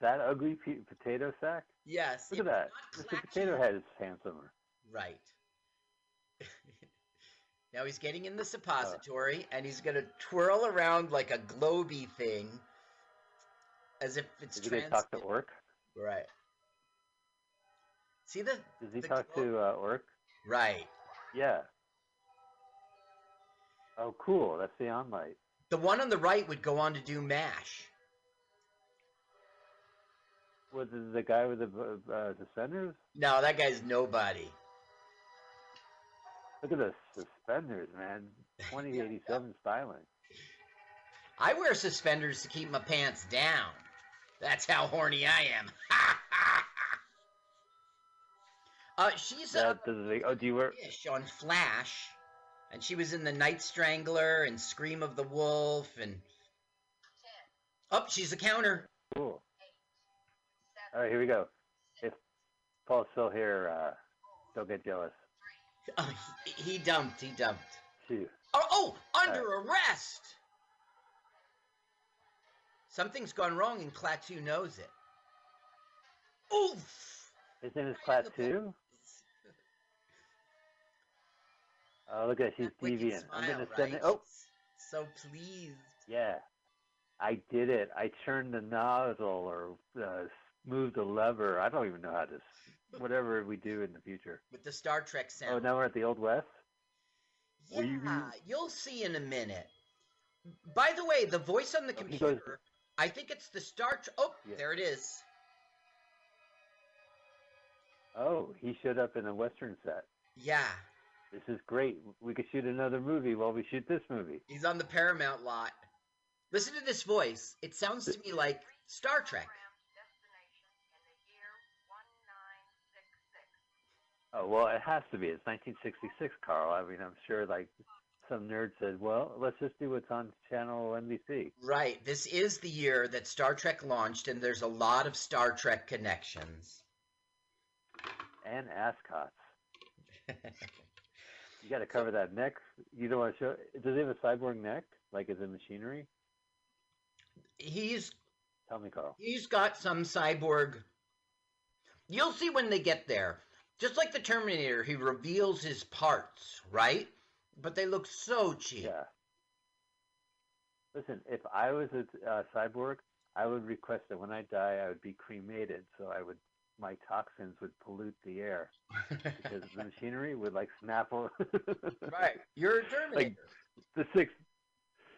that ugly potato sack? Yes. Look at that. Mr. Potato Head is handsomer. Right. now he's getting in the suppository and he's going to twirl around like a globy thing as if it's Did he trans. talk to Orc? Right. See the. Does he the talk globe? to uh, Orc? Right. Yeah. Oh, cool. That's the on light. The one on the right would go on to do MASH. Was it the guy with the uh, suspenders? No, that guy's nobody. Look at the suspenders, man. 2087 styling. I wear suspenders to keep my pants down. That's how horny I am. uh, she's a That, does it, oh, do you wear? fish on Flash, and she was in the Night Strangler and Scream of the Wolf, and oh, she's a counter. Cool. All right, here we go. If Paul's still here, uh, don't get jealous. Oh, he, he dumped. He dumped. Oh, oh, under arrest. Something's gone wrong, and Klaatu knows it. Oof. His name is Class 2? Oh, look at that. She's That deviant. I'm going to send right? it. Oh, So pleased. yeah. I did it. I turned the nozzle or uh, moved the lever. I don't even know how to. Whatever we do in the future. With the Star Trek sense. Oh, sound. now we're at the Old West? Were you- Yeah, you'll see in a minute. By the way, the voice on the Oh, he goes- computer, I think it's the Star Trek. Oh, Yeah. there it is. Oh, he showed up in a Western set. Yeah, This is great. We could shoot another movie while we shoot this movie. he's on the Paramount lot. Listen to this voice. It sounds to me like Star Trek. Oh well, it has to be. It's 1966, Carl. I mean, I'm sure like some nerd said, well, let's just do what's on channel NBC. Right. This is the year that Star Trek launched, and there's a lot of Star Trek connections. And ascots. You got to cover that neck. You don't want to show. Does he have a cyborg neck? Like is it machinery? he's Tell me, Carl. he's got some cyborg. You'll see when they get there. Just like the Terminator, he reveals his parts, right? But they look so cheap. Yeah. Listen, if I was a uh, cyborg, I would request that when I die, I would be cremated, so I would my toxins would pollute the air because the machinery would like snap. right. You're a Terminator. the six.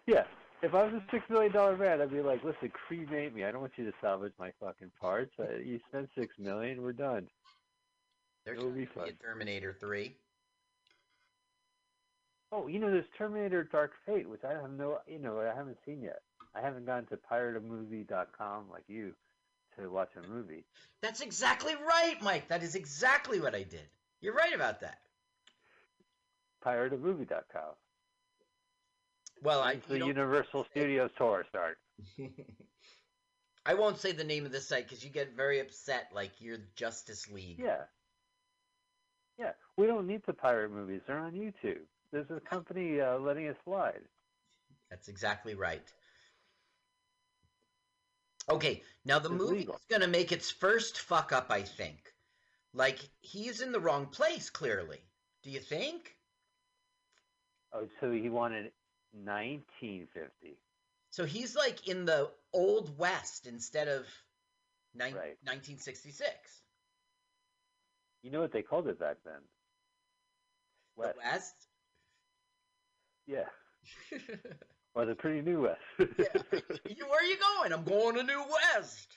Yeah, if I was a six million dollar man, I'd be like, listen, cremate me. I don't want you to salvage my fucking parts. Uh, you spent six million, we're done. There's it would be gonna fun. Terminator 3. Oh, you know, there's Terminator Dark Fate, which I have no, you know, I haven't seen yet. I haven't gone to pirateamovie.com like you to watch a movie. That's exactly right, Mike. That is exactly what I did. You're right about that. Pirateamovie.com. Well, I the Universal Studios tour start. I won't say the name of the site because you get very upset, like you're Justice League. Yeah. We don't need to pirate movies. They're on YouTube. There's a company uh, letting us slide. That's exactly right. Okay, now the It's movie legal. is going to make its first fuck up, I think. Like, he's in the wrong place, clearly. Do you think? Oh, so he wanted 1950. So he's like in the Old West instead of nine, Right. 1966. You know what they called it back then? The West. West? Yeah. Well, the pretty new West. Yeah. Where are you going? I'm going to New West.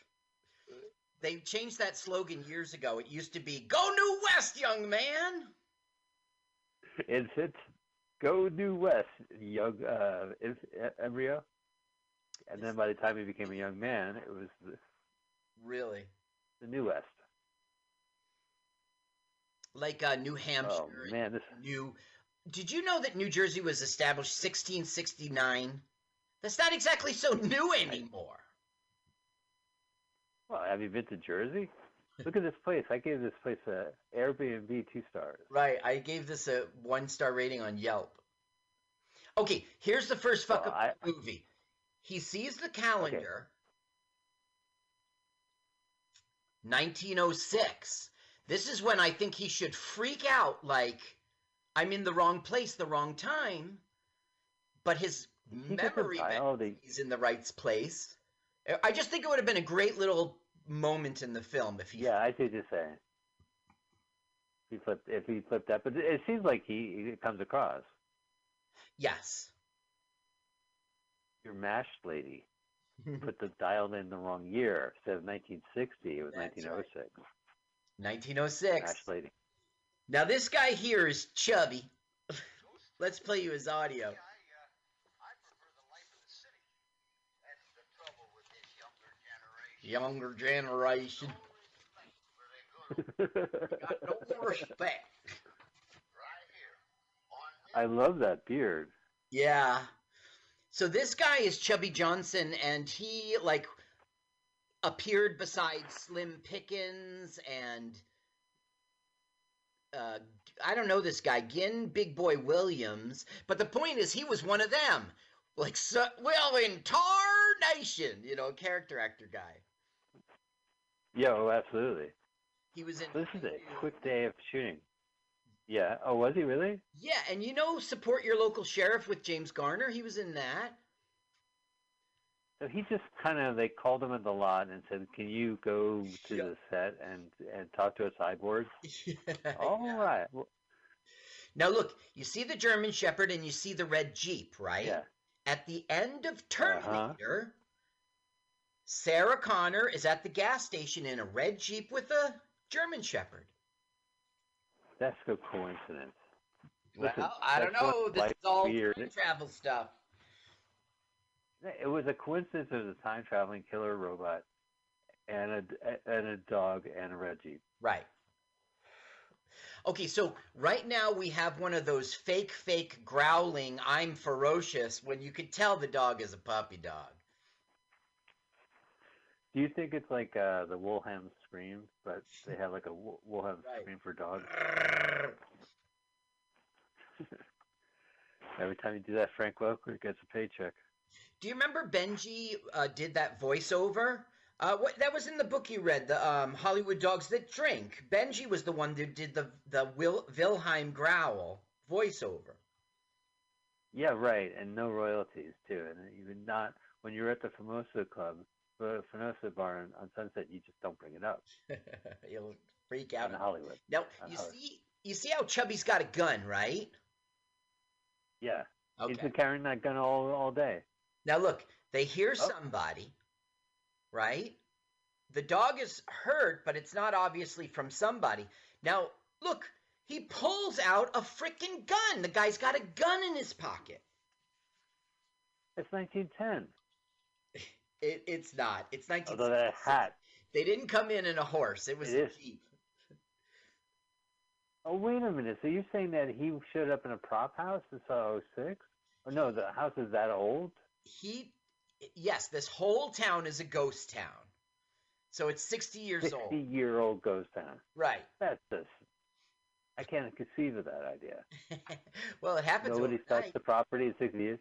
They changed that slogan years ago. It used to be "Go New West, young man." it's it's go New West, young uh, em- embryo. And then by the time he became a young man, it was the, Really? the New West. Like uh, New Hampshire. Oh man, this New. Did you know that New Jersey was established 1669? That's not exactly so new anymore. Well, have you been to Jersey? Look at this place. I gave this place a Airbnb two stars. Right. I gave this a one star rating on Yelp. Okay, here's the first fuck Well, up the movie. He sees the calendar 1906. This is when I think he should freak out like I'm in the wrong place, the wrong time. But his He memory oh, the- is in the right place. I just think it would have been a great little moment in the film if he Yeah, I see what you're saying. He flipped if he flipped that, but it seems like he it comes across. Yes. Your mashed lady put the dial in the wrong year. Instead of 1960, it was That's right. 1906. 1906. Lady. Now this guy here is chubby. Let's play you his audio. I, uh, I prefer the life of the city. That's the trouble with this younger generation. Younger generation. Where they go Got no respect. right here on this I love that beard. Yeah. So this guy is Chubby Johnson, and he like appeared beside Slim Pickens and uh, I don't know this guy, Guinn Big Boy Williams. But the point is, he was one of them. Like, so, well, in Tar Nation, you know, character actor guy. Yeah, oh, absolutely. He was in. This is a quick day of shooting. Yeah. Oh, was he really? Yeah, and you know, support your local sheriff with James Garner. He was in that. So he just kind of they called him at the lot and said, "Can you go to Yeah. the set and and talk to a cyborg?" All Yeah. right. Well, Now look, you see the German Shepherd and you see the red Jeep, right? yeah. At the end of Uh-huh. Terminator, Sarah Connor is at the gas station in a red Jeep with a German Shepherd. That's a coincidence. Listen, well, I don't know. This is all weird. time travel stuff. It was a coincidence. Was a time traveling killer robot, and a and a dog and a jeep. Right. Okay, so right now we have one of those fake, fake growling, I'm ferocious, when you could tell the dog is a puppy dog. Do you think it's like uh, the Wilhelm scream, but they have like a Wil- Wilhelm Right. scream for dogs? Every time you do that, Frank Welker gets a paycheck. Do you remember Benji uh, did that voiceover? Uh, what that was in the book you read, the um, Hollywood Dogs That Drink. Benji was the one that did the the Wil- Wilhelm growl voiceover. Yeah, right, and no royalties too, and even not when you're at the Famoso Club, the Famoso Bar on, on Sunset, you just don't bring it up You'll freak out in Hollywood. Now on you Hollywood. see, you see how Chubby's got a gun, right? Yeah, he's Okay. been carrying that gun all all day. Now look, they hear Oh. somebody, right? The dog is hurt, but it's not obviously from somebody. Now look, he pulls out a freaking gun. The guy's got a gun in his pocket. It's 1910. It, it's not. It's 19. Although that hat. They didn't come in in a horse. It was It a jeep. Oh wait a minute. So you're saying that he showed up in a prop house in saw 06? Oh no, the house is that old. He, yes, this whole town is a ghost town. So it's 60 years 60 old. year old ghost town. Right. That's just. I can't conceive of that idea. well, it happens. Nobody's touched the property in 60 years.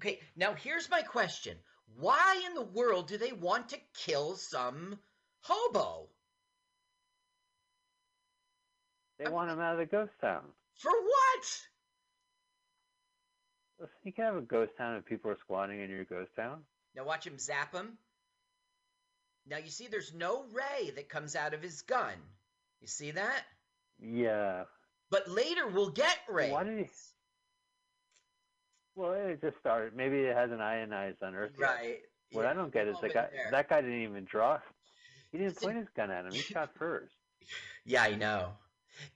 Okay, now here's my question. Why in the world do they want to kill some hobo? They want him out of the ghost town. For what? You can have a ghost town if people are squatting in your ghost town. Now watch him zap him. Now you see there's no ray that comes out of his gun. You see that? Yeah. But later we'll get rays. Why did he? Well, it just started. Maybe it hasn't ionized on Earth yet. Right. What yeah, I don't get is the guy. there. That guy didn't even draw. He didn't point his gun at him. He shot first. Yeah, I know.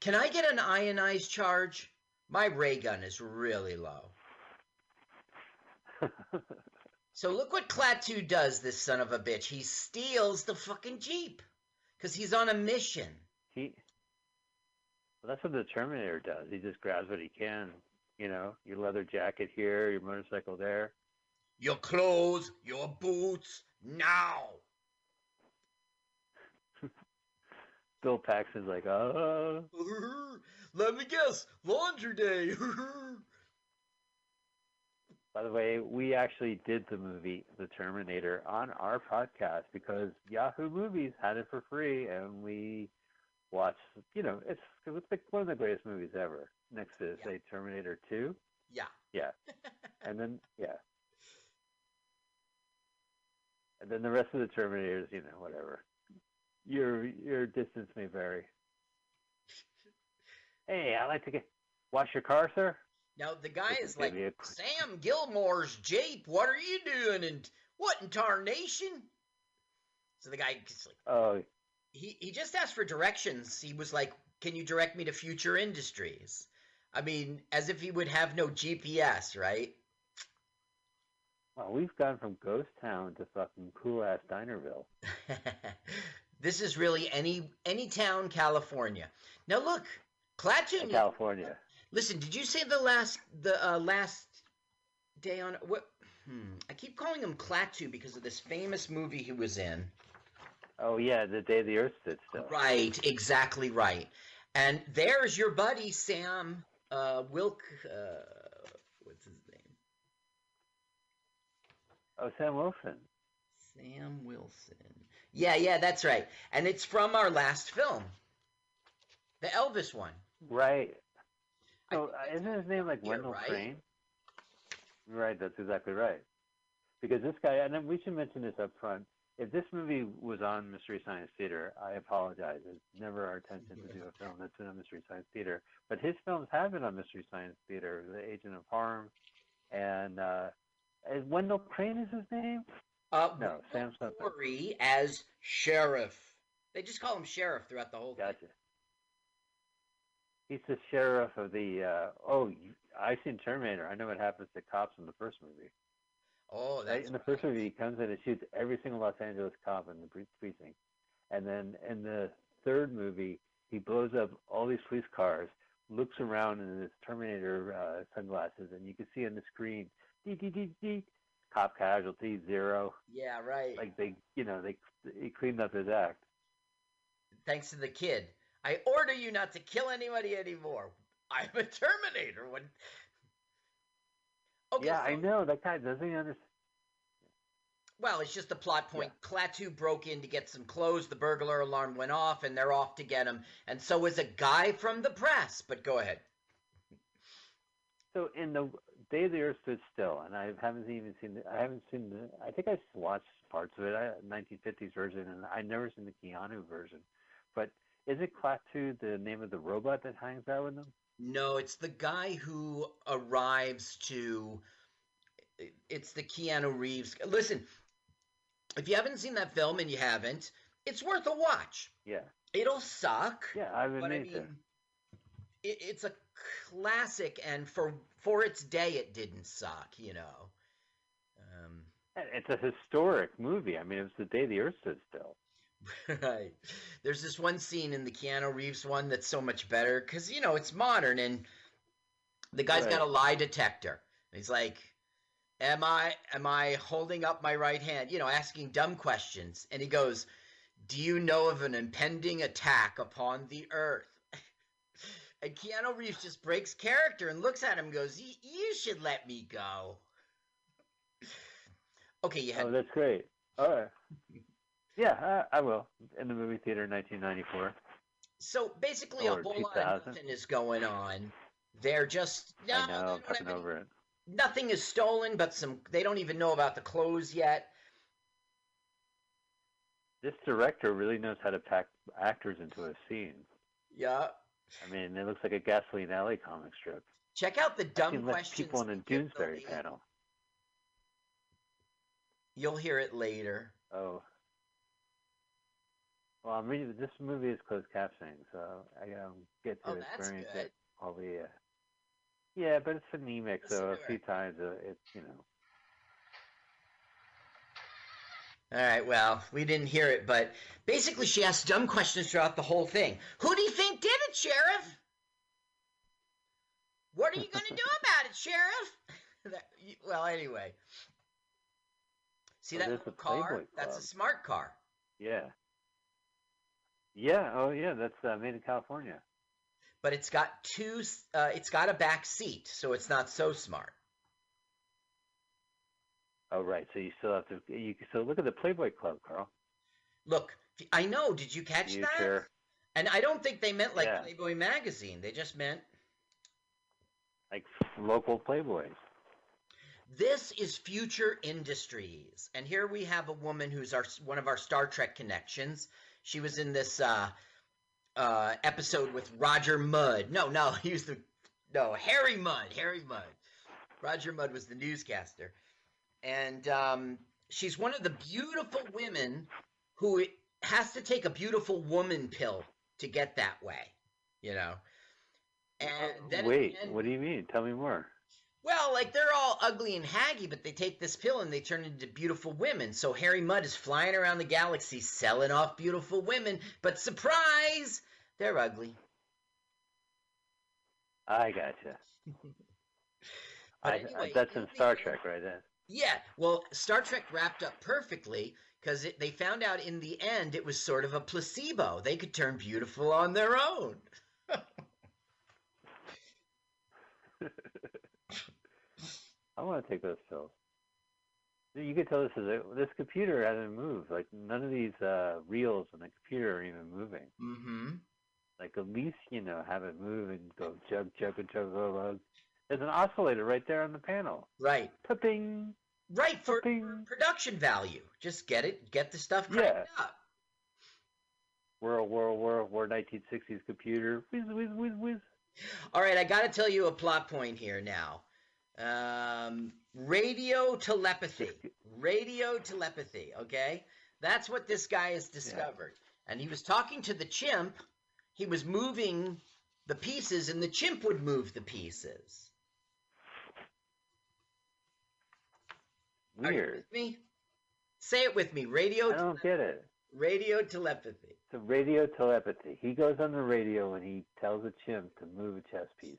Can I get an ionized charge? My ray gun is really low. So look what Klaatu does, this son of a bitch. He steals the fucking Jeep. Because he's on a mission. he. Well, that's what the Terminator does. He just grabs what he can. You know, your leather jacket here, your motorcycle there. Your clothes, your boots, now. Bill Paxton's like, oh, Let me guess, laundry day. By the way, we actually did the movie The Terminator on our podcast because Yahoo Movies had it for free, and we watched. You know, it's it's like one of the greatest movies ever. Next to Yeah. say Terminator Two, Yeah. yeah, and then yeah, and then the rest of the Terminators. You know, whatever. Your your distance may vary. Hey, I like to get wash your car, sir. Now the guy is like, Sam Gilmore's Jape. What are you doing? And what in tarnation? So the guy gets like, Oh, he he just asked for directions. He was like, "Can you direct me to future industries?" I mean, as if he would have no GPS, right? well, we've gone from Ghost Town to fucking cool ass Dinerville. this is really any any town, California. Now look, Klaatu. in California. Listen, did you say the last the uh, last day on what? Hmm, I keep calling him Klaatu because of this famous movie he was in. Oh yeah, the day the Earth stood still. Right, exactly right. And there's your buddy Sam uh, Wilk. Uh, what's his name? Oh, Sam Wilson. Sam Wilson. Yeah, yeah, that's right. And it's from our last film, the Elvis one. Right. So uh, isn't his name like Wendell right? Crane? Right, that's exactly right. Because this guy, and then we should mention this up front. If this movie was on Mystery Science Theater, I apologize. It's never our intention to do a film that's been on Mystery Science Theater. But his films have been on Mystery Science Theater. The Agent of Harm, and uh, is Wendell Crane is his name? Uh, No, Wendell Sam. Corey as sheriff. They just call him sheriff throughout the whole thing. He's the sheriff of the. Uh, oh, I've seen Terminator. I know what happens to cops in the first movie. Oh, Right? In the first movie, he comes in and shoots every single Los Angeles cop in the pre- precinct, and then in the third movie, he blows up all these police cars, looks around in his Terminator uh, sunglasses, and you can see on the screen, dee dee dee dee, cop casualty zero. yeah, right. Like they, you know, they he cleaned up his act. Thanks to the kid. I order you not to kill anybody anymore. I'm a Terminator. When okay, yeah, I know that guy doesn't understand. Well, it's just a plot point. Klaatu broke in to get some clothes. The burglar alarm went off, and they're off to get him. And so is a guy from the press. But go ahead. So in the Day the Earth Stood Still, and I haven't even seen the, I haven't seen the, I think I watched parts of it, I, 1950s version, and I never seen the Keanu version. But is it Klaatu the name of the robot that hangs out with them? No, it's the guy who arrives to. It's the Keanu Reeves. Listen, if you haven't seen that film and you haven't, it's worth a watch. Yeah, It'll suck. yeah, I've been but I mean, it, it's a classic, and for for its day, it didn't suck. You know. Um, It's a historic movie. I mean, it was the day the Earth stood still. right. There's this one scene in the Keanu Reeves one that's so much better because you know it's modern and the guy's got a lie detector. He's like, "Am I am I holding up my right hand?" You know, asking dumb questions, and he goes, "Do you know of an impending attack upon the Earth?" and Keanu Reeves just breaks character and looks at him and goes, "Y- "You should let me go." Okay, you had Oh, that's great. All right. Yeah, I, I will. In the movie theater in 1994. So basically, a whole lot 2000. of nothing is going on. They're just no, I they know, don't fucking any- over it. nothing is stolen, but some they don't even know about the clothes yet. This director really knows how to pack actors into a scene. Yeah. I mean, it looks like a Gasoline Alley comic strip. Check out the I've dumb seen less questions. people in a we give the Doonesbury lead. panel. You'll hear it later. Oh. Well, I'm reading this movie is closed captioning, so I um, get to Oh, experience it all the. Uh, yeah, but it's Listen so a few times uh, it's you know. All right. Well, we didn't hear it, but basically, she asked dumb questions throughout the whole thing. Who do you think did it, Sheriff? What are you going to do about it, Sheriff? That- well, anyway. See Oh, that there's little the car? That's a smart car. Yeah. Yeah. Oh, yeah. That's uh, made in California. but it's got two uh, it's got a back seat so it's not so smart Oh, right. So you still have to. You still look at the Playboy Club, Carl. Look, I know. Did you catch You that? And I don't think they meant like Yeah. Playboy magazine. They just meant Like local Playboys. this is future industries. And here we have a woman who's our one of our Star Trek connections. She was in this uh, uh, episode with Roger Mudd. No, no, he was the no Harry Mudd. Harry Mudd. Roger Mudd was the newscaster, and um, she's one of the beautiful women who has to take a beautiful woman pill to get that way. You know. And then Wait, what do you mean? Tell me more. Well, like they're all ugly and haggy, but they take this pill and they turn into beautiful women. So Harry Mudd is flying around the galaxy selling off beautiful women, but surprise, they're ugly. I gotcha. But I, anyway, that's in Star Trek, right there. Yeah, well, Star Trek wrapped up perfectly because they found out in the end it was sort of a placebo. They could turn beautiful on their own. I want to take those pills. You can tell this is a, this computer hasn't moved. Like none of these uh, reels on the computer are even moving. Mm-hmm. Like at least you know have it move and go chug chug and chug chug. chug. There's an oscillator right there on the panel. Right, Ping. right for, production value. Just get it, get the stuff Yeah. up. World, world, world, war 1960s computer. Whiz, whiz, whiz, whiz. All right, I got to tell you a plot point here now. Um, radio telepathy. Radio telepathy, okay? That's what this guy has discovered. And he was talking to the chimp. He was moving the pieces, and the chimp would move the pieces. Weird. me? Say it with me. Radio, I don't get it. radio telepathy. The radio telepathy. He goes on the radio and he tells a chimp to move a chess piece.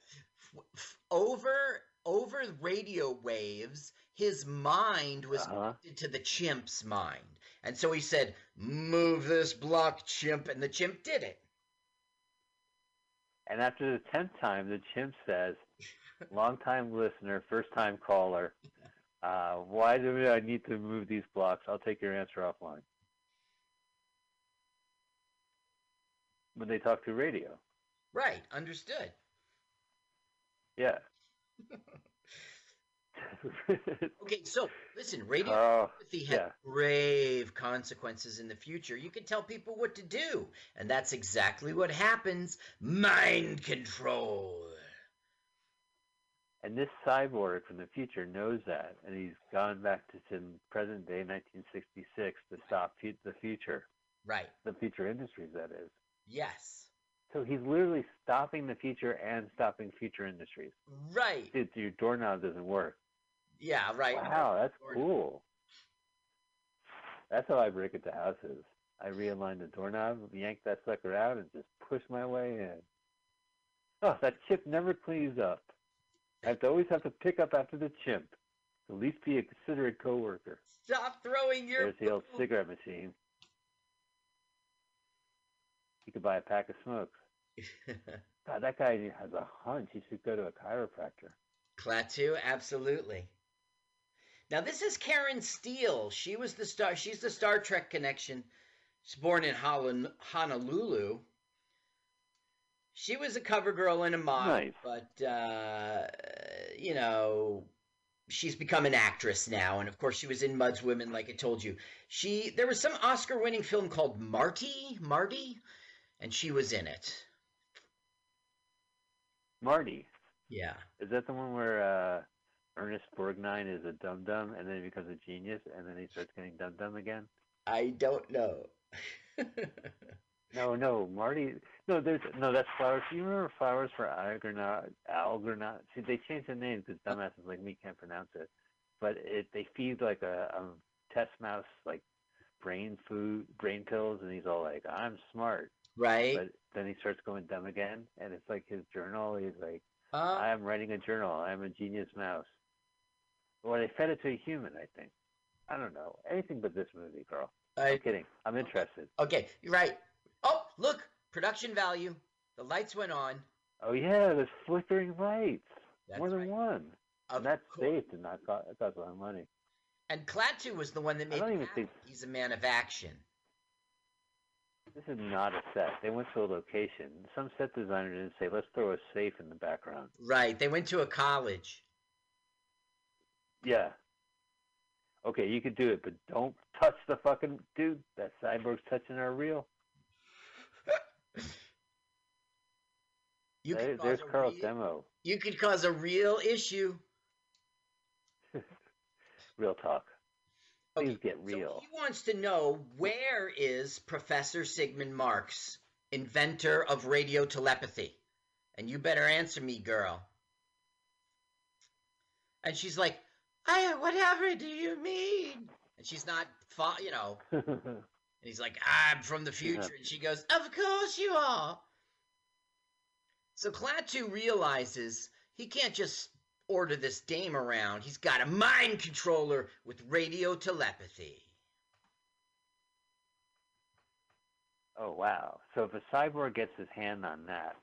Over over radio waves, his mind was Uh-huh. connected to the chimp's mind. And so he said, Move this block, chimp. And the chimp did it. And after the tenth time, the chimp says, "Long time listener, first time caller. Uh, why do I need to move these blocks? I'll take your answer offline." When they talk to radio, Right, understood. yeah. Okay, so listen, radio oh, telepathy has yeah. grave consequences in the future. You can tell people what to do. And that's exactly what happens mind control. and this cyborg from the future knows that, and he's gone back to some present day 1966 to stop the future, Right, the future industries, that is. yes. So he's literally stopping the future and stopping future industries. Right, Dude, your doorknob doesn't work. yeah, right. Wow, that's cool. That's how I break into houses. I realign the doorknob, yank that sucker out, and just push my way in. Oh, that chip never cleans up. I have to always have to pick up after the chimp. At least be a considerate coworker. Stop throwing your. There's the old cigarette machine. You could buy a pack of smokes. God, that guy has a hunch. He should go to a chiropractor. Klaatu, absolutely. Now this is Karen Steele. She was the star. She's the Star Trek connection. She's born in Honolulu. She was a cover girl and a model, Nice. but uh, you know, she's become an actress now, and of course she was in Mudd's Women, like I told you. She there was some Oscar-winning film called Marty, Marty, and she was in it. Marty. Yeah. Is that the one where uh, Ernest Borgnine is a dum dum and then he becomes a genius and then he starts getting dum dum again? I don't know. No, no, Marty. No, there's no. That's flowers. Do you remember flowers for Algernon? Algernon. See, they changed the name because dumbasses like me can't pronounce it. But it they feed like a, a test mouse like brain food, brain pills, and he's all like, "I'm smart." Right? But then he starts going dumb again, and it's like his journal. He's like, Uh, I am writing a journal. I am a genius mouse. Or they fed it to a human, I think. I don't know. Anything but this movie, girl. I- I'm kidding. I'm interested. okay, you're right. Oh, look, production value. The lights went on. Oh yeah, there's flickering lights. That's More than right. one. Of and that's course. safe and not cost, a lot of money. And Klaatu was the one that made. I don't even think- he's a man of action. This is not a set. They went to a location. Some set designer didn't say, "Let's throw a safe in the background." Right. They went to a college. Yeah. Okay, you could do it, but don't touch the fucking dude. That cyborg's touching our reel. You There- there's Carl's real, demo. you could cause a real issue. Real talk. Please get so he wants to know where is Professor Sigmund Marx, inventor of radio telepathy? And you better answer me, girl. And she's like, I, whatever do you mean? And she's not, you know, and he's like, I'm from the future. And she goes, Of course you are. So Klaatu realizes he can't just order this dame around. He's got a mind controller with radio telepathy. oh wow. So if a cyborg gets his hand on that,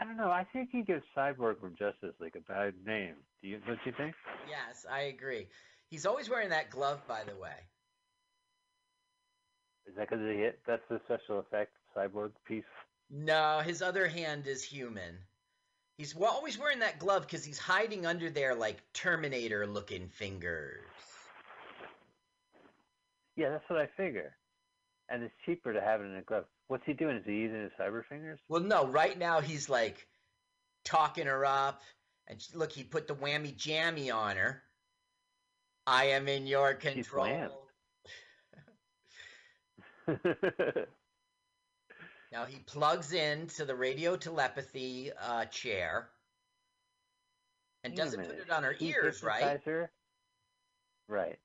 I don't know. I think he gives Cyborg from Justice League a bad name. Do you? Don't you think? Yes, I agree. He's always wearing that glove, by the way. Is that because he hit? That's the special effect cyborg piece. No, his other hand is human. He's always wearing that glove because he's hiding under there like Terminator looking fingers. Yeah, that's what I figure. And it's cheaper to have it in a glove. What's he doing? Is he using his cyber fingers? Well, no, right now he's like talking her up. And sh- look, he put the whammy jammy on her. I am in your control. Now he plugs into the radio telepathy uh, chair and doesn't put it on her He ears, right? her? Right.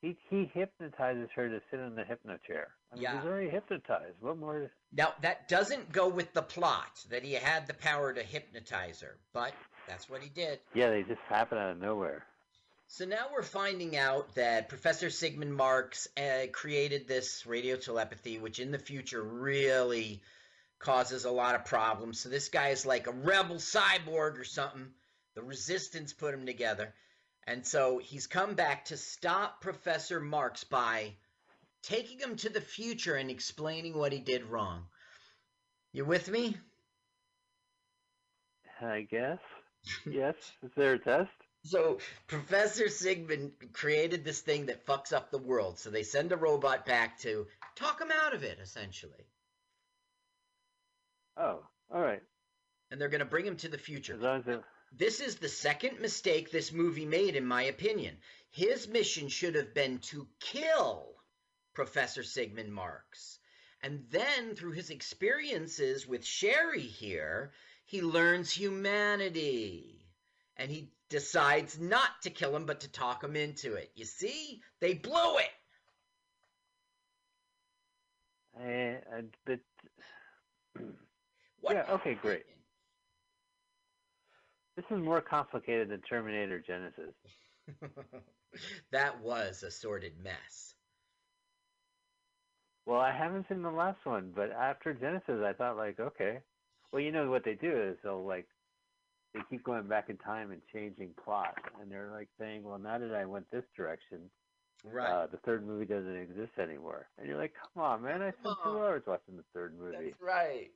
He he hypnotizes her to sit in the hypno chair. I mean, Yeah. He's already hypnotized. What more? Now that doesn't go with the plot that he had the power to hypnotize her, but that's what he did. Yeah, they just happen out of nowhere. So now we're finding out that Professor Sigmund Marx uh, created this radio telepathy, which in the future really causes a lot of problems. So this guy is like a rebel cyborg or something. The resistance put him together. And so he's come back to stop Professor Marx by taking him to the future and explaining what he did wrong. You with me? I guess. yes. Is there a test? So Professor Sigmund created this thing that fucks up the world. So they send a robot back to talk him out of it, essentially. Oh, all right. And they're going to bring him to the future. As long as it, This is the second mistake this movie made, in my opinion. His mission should have been to kill Professor Sigmund Marx. And then, through his experiences with Sherry here, he learns humanity. And he decides not to kill him, but to talk him into it. You see? They blew it. What Yeah, okay, great. This is more complicated than Terminator Genisys. that was a sordid mess. Well, I haven't seen the last one, but after Genesis, I thought like, okay. Well, you know what they do is they'll like they keep going back in time and changing plot, and they're like saying, well, now that I went this direction, Right. uh, the third movie doesn't exist anymore, and you're like, come on, man, I spent two hours watching the third movie. That's right.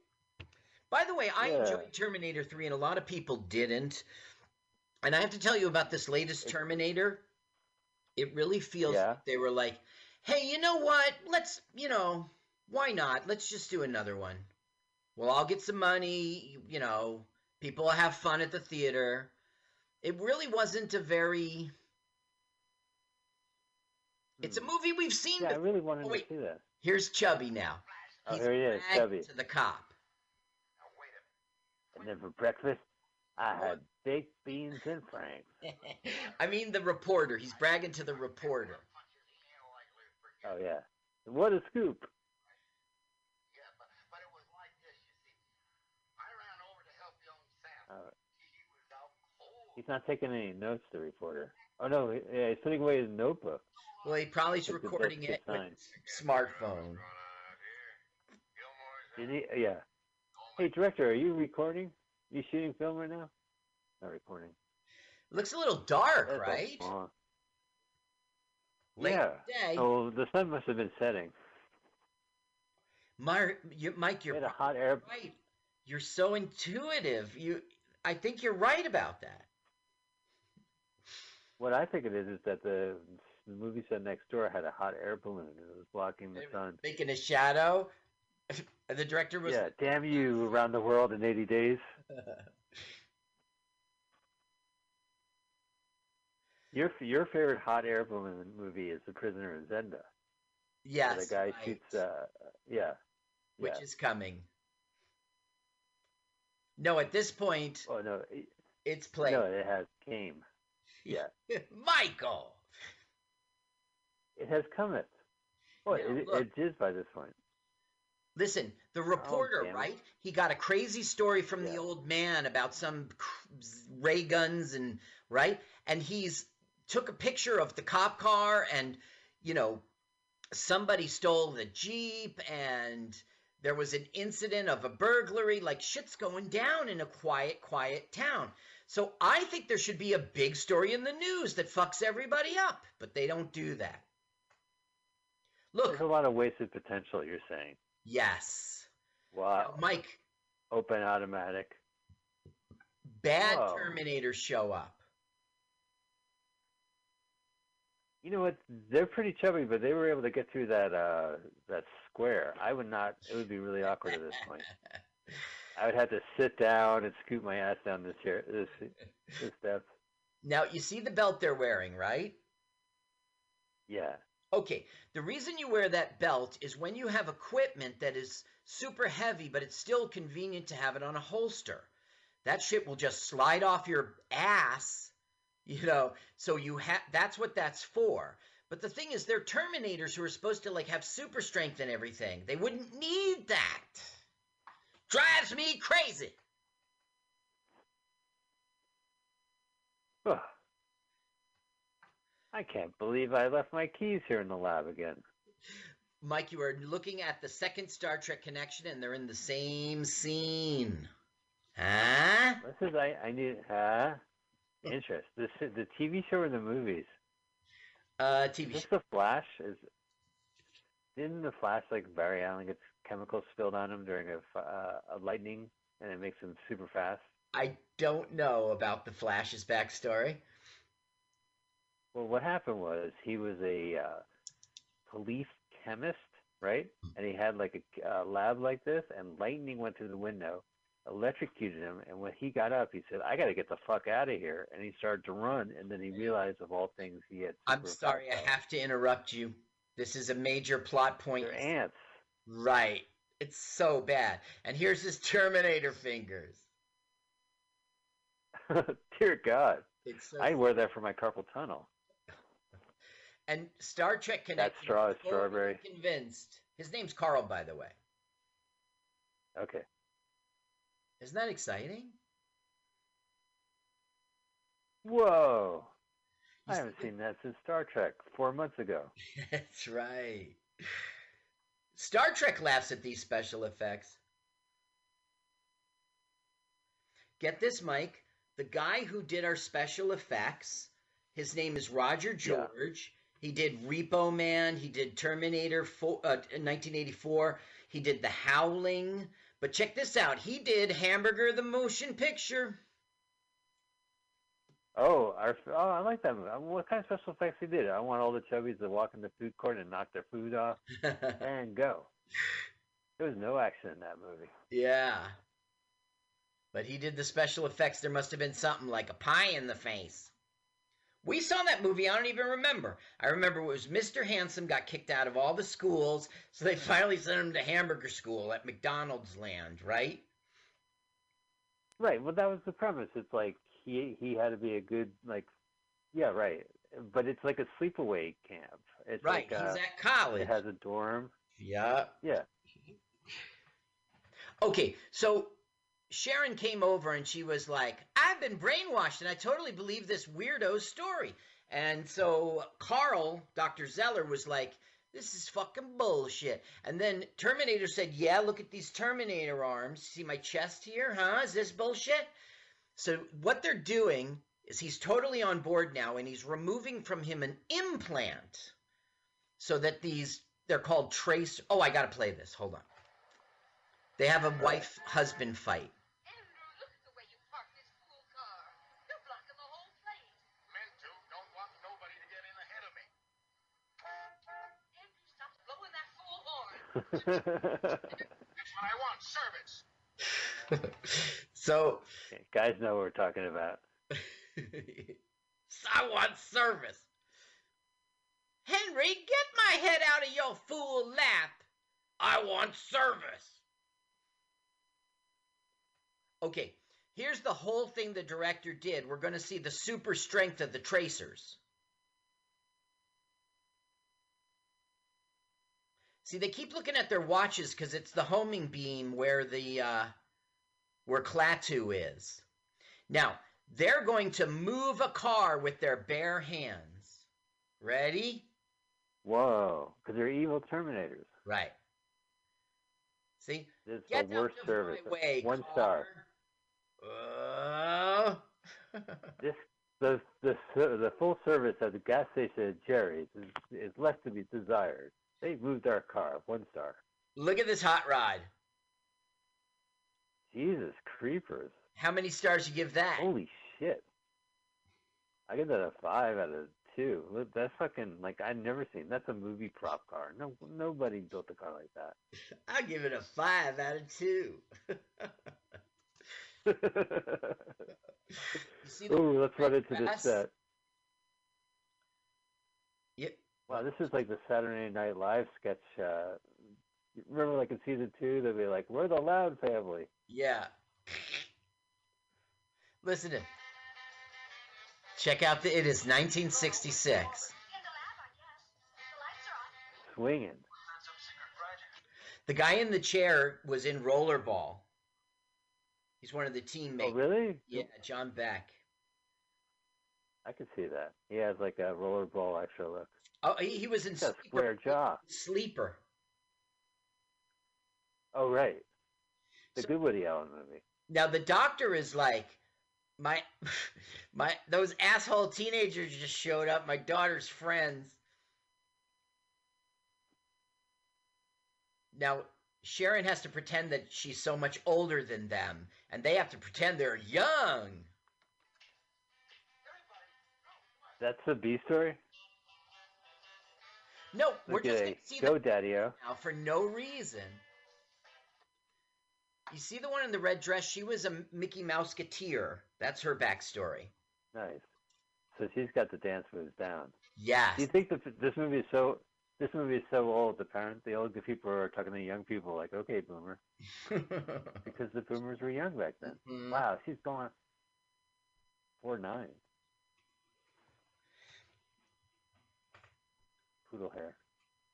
By the way, I Yeah. enjoyed Terminator 3, and a lot of people didn't. And I have to tell you about this latest Terminator. It really feels Yeah. like they were like, hey, you know what? Let's, you know, why not? Let's just do another one. Well, I'll get some money, you know, people have fun at the theater. It really wasn't a very. It's a Hmm. movie we've seen Yeah, I really wanted Oh, wait. to see that. Here's Chubby now. Oh, He's here he is, Chubby. to the cop. Now wait a. And then for breakfast, I had baked beans and franks. I mean the reporter. He's bragging to the reporter. Oh yeah, what a scoop! Yeah, but, but it was like this, you see. I ran over to help young Sam. Uh, he was out cold. He's not taking any notes, the reporter. Oh no, yeah, he's putting away his notebook. Well, he probably's That's recording it with his smartphone. Did he? Yeah. Hey, director, are you recording? You shooting film right now? Not recording. Looks a little dark, That's all right? small. late yeah. day. Oh, the sun must have been setting. Mar- you, Mike, you're a hot air. right. You're so intuitive. You, I think you're right about that. What I think it is is that the, the movie set next door had a hot air balloon and it was blocking the They sun. Making a shadow. and the director was. Yeah, damn you around the world in 80 days. Your your favorite hot air balloon movie is The Prisoner of Zenda. where yes. the guy right. shoots. Uh, yeah. which yeah. is coming. No, at this point, Oh no, it- it's played. no, it has came. Yeah, Michael. it has come. It. Well, Now, it, look. it is by this point. Listen, the oh, reporter, damn it. right? He got a crazy story from the old man about some ray guns and right, and he's took a picture of the cop car, and you know, somebody stole the jeep, and there was an incident of a burglary. Like shit's going down in a quiet, quiet town. So I think there should be a big story in the news that fucks everybody up, but they don't do that. Look, There's a lot of wasted potential. You're saying. yes. Wow. Mike, Open automatic. bad Whoa. Terminators show up. You know what? They're pretty chubby, but they were able to get through that uh that square. I would not. It would be really awkward at this point. I would have to sit down and scoot my ass down this chair, this this steps. Now, you see the belt they're wearing, right? Yeah. Okay, the reason you wear that belt is when you have equipment that is super heavy, but it's still convenient to have it on a holster. That shit will just slide off your ass, you know. So you have that's what that's for. But the thing is, they're Terminators who are supposed to like have super strength and everything. They wouldn't need that. Drives me crazy. Ugh. I can't believe I left my keys here in the lab again. Mike, you are looking at the second Star Trek connection, and they're in the same scene. Huh? This is I I need huh? Interest. This the TV show or the movies? Uh, Is TV this show. the Flash? Is didn't the Flash like Barry Allen gets chemicals spilled on him during a uh, a lightning and it makes him super fast? I don't know about the Flash's backstory. Well, what happened was he was a uh, police chemist, right? And he had like a uh, lab like this, and lightning went through the window, electrocuted him. And when he got up, he said, "I got to get the fuck out of here." And he started to run, and then he realized, of all things, he had. I'm sorry, I have to interrupt you. This is a major plot point. They're ants. Right. It's so bad. And here's his Terminator fingers. Dear God, It's so I wear that for my carpal tunnel. and Star Trek That straw is strawberry. Convinced. His name's Carl, by the way. Okay. Isn't that exciting? Whoa. I haven't see- seen that since Star Trek four months ago. That's right. Star Trek laughs at these special effects. Get this, Mike. The guy who did our special effects, his name is Roger Yeah. George. He did Repo Man. He did Terminator 4, uh, in 1984. He did The Howling. But check this out. He did Hamburger the Motion Picture. Oh, our, oh, I like that movie. What kind of special effects he did? I want all the chubbies to walk in the food court and knock their food off and go. There was no action in that movie. Yeah. But he did the special effects. There must have been something like a pie in the face. We saw that movie. I don't even remember. I remember it was Mr. Handsome got kicked out of all the schools, so they finally sent him to hamburger school at McDonald's Land, right? Right. Well, that was the premise. It's like he he had to be a good like, yeah, right. But it's like a sleepaway camp. It's Right. like uh, He's at college. it has a dorm. Yeah. Yeah. Okay, so Sharon came over and she was like, I've been brainwashed and I totally believe this weirdo's story. And so Carl, Dr. Zeller, was like, this is fucking bullshit. And then Terminator said, Yeah, look at these Terminator arms. See my chest here, huh? Is this bullshit? So what they're doing is he's totally on board now and he's removing from him an implant. so that these they're called trace. Oh, I gotta play this. Hold on. They have a wife husband fight. Andrew, look at the way you parked this fool car. You're blocking the whole place. Meant to. Don't want nobody to get in ahead of me. Andrew, stop blowing that fool horn. That's what I want. Service. so Guys know what we're talking about. I want service. Henry, get my head out of your fool lap. I want service. Okay, here's the whole thing the director did. We're going to see the super strength of the tracers. See, they keep looking at their watches because it's the homing beam where the uh, where Klaatu is. Now, they're going to move a car with their bare hands. Ready? Whoa, because they're evil Terminators. Right. See? This is Get the worst service. way, One car. star. Uh... This the the the full service at the gas station at Jerry's is, is left to be desired. They moved our car. One star. Look at this hot rod. Jesus creepers. How many stars you give that? Holy shit. I give that a five out of two. That's fucking like I've never seen. That's a movie prop car. No, nobody built a car like that. I give it a five out of two. that. You see the Ooh, let's run into this set. Yep. Wow, this is like the Saturday Night Live sketch. Uh, remember, like in season two, they'd be like, "We're the Loud Family." Yeah. Listen to. Check out the. It is 1966. In the lab, I guess. The lights are on. Swinging. Found some secret project. The guy in the chair was in Rollerball. He's one of the teammates. Oh, really? Yeah, John Beck. I can see that. He has like a rollerball extra look. Oh, he, he was in Sleeper. square jaw. Sleeper. Oh, right. The So- good Woody Allen movie. Now the doctor is like, my, my those asshole teenagers just showed up. My daughter's friends. Now Sharon has to pretend that she's so much older than them, and they have to pretend they're young. That's the B story. No, we're Look just gonna see Go, them Daddy-O. now for no reason. You see the one in the red dress? She was a Mickey Mouseketeer. That's her backstory. Nice. So she's got the dance moves down. Yes. Do you think that this movie is so? This movie is so old. The parents, the old people are talking to young people like, "Okay, boomer," because the boomers were young back then. Mhm. Wow, she's going four nine. Poodle hair.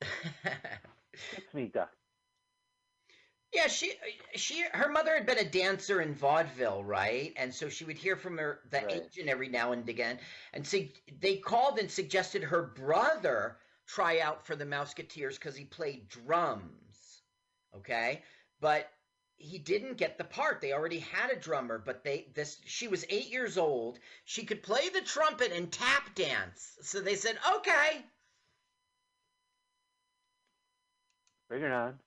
it's me, duck. Yeah, she she her mother had been a dancer in vaudeville, right? And so she would hear from her the Right. agent every now and again, and see they called and suggested her brother try out for the Mouseketeers because he played drums. Okay, but he didn't get the part. They already had a drummer, but they this she was eight years old. She could play the trumpet and tap dance, so they said okay. Bring it on.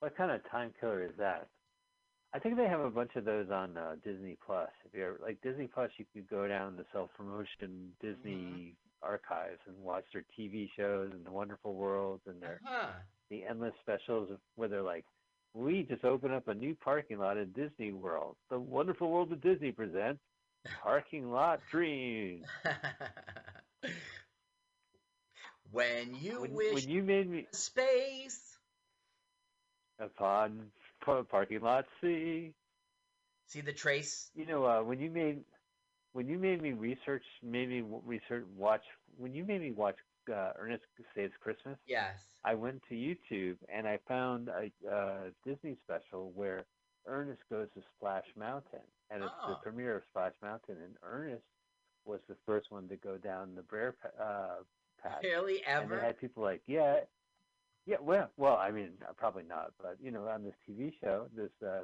What kind of time killer is that? I think they have a bunch of those on uh, Disney Plus. If you're like Disney Plus, you could go down the self promotion Disney archives and watch their TV shows and the Wonderful Worlds and their Huh. the endless specials where they're like, we just opened up a new parking lot at Disney World. The Wonderful World of Disney presents Parking Lot Dreams. when you When, wish when you made me space. Upon pa- parking lot C. See the trace? You know, uh, when you made when you made me research, made me research watch when you made me watch uh, Ernest Saves Christmas. Yes. I went to YouTube and I found a uh, Disney special where Ernest goes to Splash Mountain, and it's the Oh. premiere of Splash Mountain, and Ernest was the first one to go down the Brer uh, path. Barely ever. And they had people like, yeah, yeah, well, well, I mean, uh, probably not, but you know, on this TV show, this uh,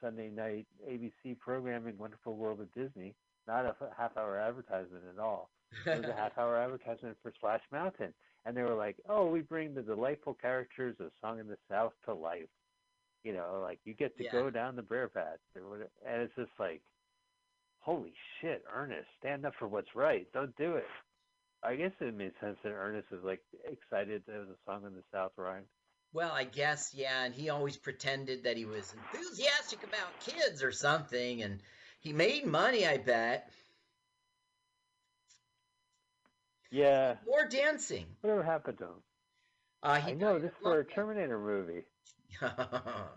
Sunday night ABC programming, Wonderful World of Disney, not a half-hour advertisement at all. It was a half-hour advertisement for Splash Mountain, and they were like, "Oh, we bring the delightful characters of Song in the South to life." You know, like you get to Yeah. go down the Brer Path, and it's just like, holy shit, Ernest, stand up for what's right. Don't do it. I guess it made sense that Ernest was like excited that it was a Song in the South rhyme. Well, I guess, yeah, and he always pretended that he was enthusiastic about kids or something, and he made money, I bet. Yeah, More dancing. whatever happened to him? Uh, he I know this for a lung cancer. Terminator movie. oh,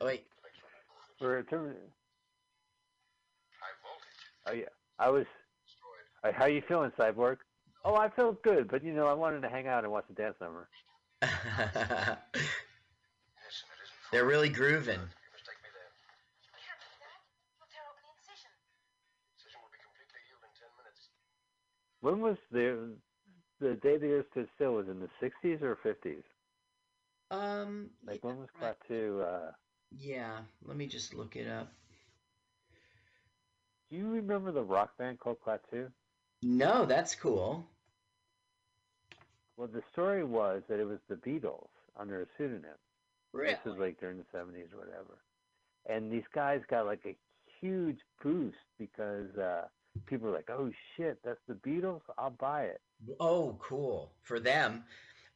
wait. For a Terminator. High voltage. Oh yeah, I was. Uh, how you feeling, Cyborg? Oh, I feel good, but you know, I wanted to hang out and watch the dance number. Yes, and it isn't for They're really grooving. You must take me there. We can't do that. We'll tear open the incision. Incision will be completely healed in ten minutes. When was the the day the Earth stood still? Was in the '60s or '50s? Um, Like yeah, when was right. Klaatu? Uh, yeah, let me just look it up. do you remember the rock band called Klaatu? No, that's cool. Well, the story was that it was the Beatles under a pseudonym. Really? This was like during the '70s or whatever. And these guys got like a huge boost because uh, people were like, "Oh shit, that's the Beatles! I'll buy it." Oh, cool. For them.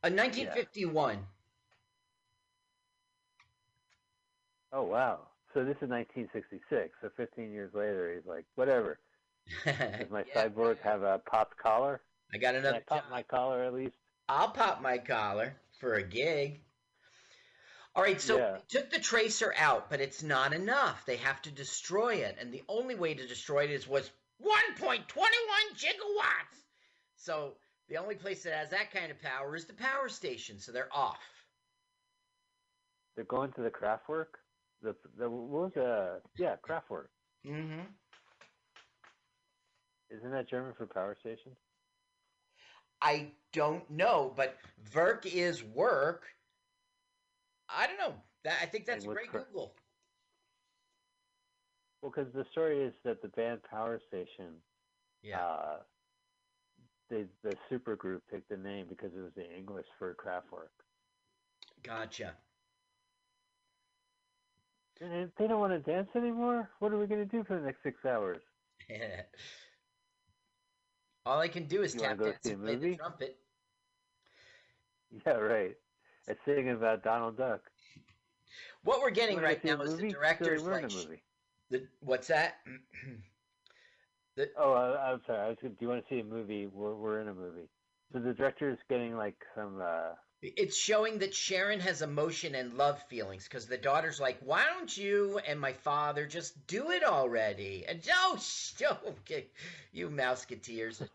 Uh, 1951. Oh wow! So this is 1966. So 15 years later, he's like, "Whatever." Does my Yeah, cyborg have a popped collar? I got Can another I pop job. my collar at least? I'll pop my collar for a gig. All right, so Yeah. they took the tracer out, but it's not enough. They have to destroy it, and the only way to destroy it is was 1.21 gigawatts. So the only place that has that kind of power is the power station. So they're off. They're going to the Kraftwerk. The the what was uh yeah Kraftwerk. Mm-hmm. Isn't that German for power station? I don't know, but Verk is work. I don't know. That I think that's great Google. Well, because the story is that the band Power Station, Yeah. uh, they, the supergroup picked the name because it was the English for Kraftwerk. Gotcha. And if they don't want to dance anymore. What are we going to do for the next six hours? All I can do is You tap dance and play the trumpet. Yeah, right. It's singing about Donald Duck. What we're getting right go see a now is the director's Sorry, like movie. the what's that? Oh, I, I'm sorry. I was, do you want to see a movie? We're, we're in a movie. So the director is getting like some. Uh, It's showing that Sharon has emotion and love feelings because the daughter's like, "Why don't you and my father just do it already?" And oh, sh- oh, okay, you Mouseketeers.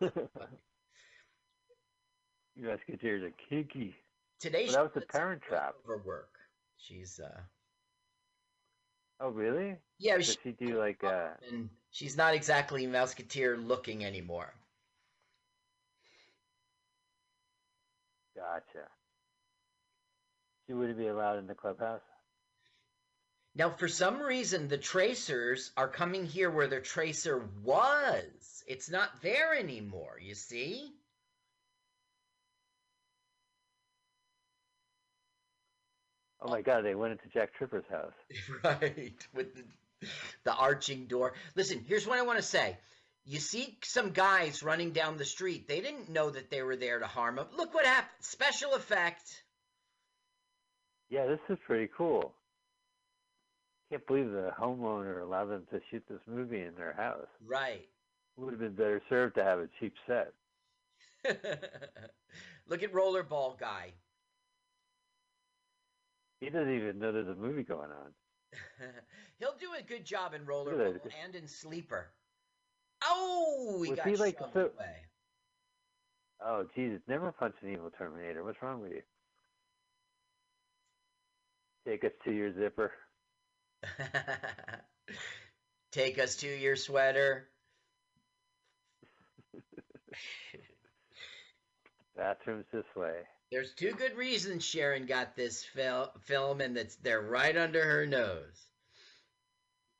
you Musketeers are kinky. Today Well, she that was the Parent Trap. voiceover work. She's uh, Oh, really? yeah, Does she, she do like? Uh, and she's not exactly Mouseketeer looking anymore. gotcha. She wouldn't be allowed in the clubhouse. Now, for some reason, the tracers are coming here where the tracer was. It's not there anymore, you see? Oh my God! They went into Jack Tripper's house. right, with the, the arching door. Listen, here's what I want to say. You see some guys running down the street. They didn't know that they were there to harm them. Look what happened. Special effect. Yeah, this is pretty cool. Can't believe the homeowner allowed them to shoot this movie in their house. Right. Would have been better served to have a cheap set. Look at Rollerball Guy. He doesn't even know there's a movie going on. He'll do a good job in Rollerball and in Sleeper. Oh, he Was got he like so- away. Oh, Jesus! Never punch an evil Terminator. What's wrong with you? Take us to your zipper. Take us to your sweater. Bathrooms this way. There's two good reasons Sharon got this fil- film, and that's they're right under her nose.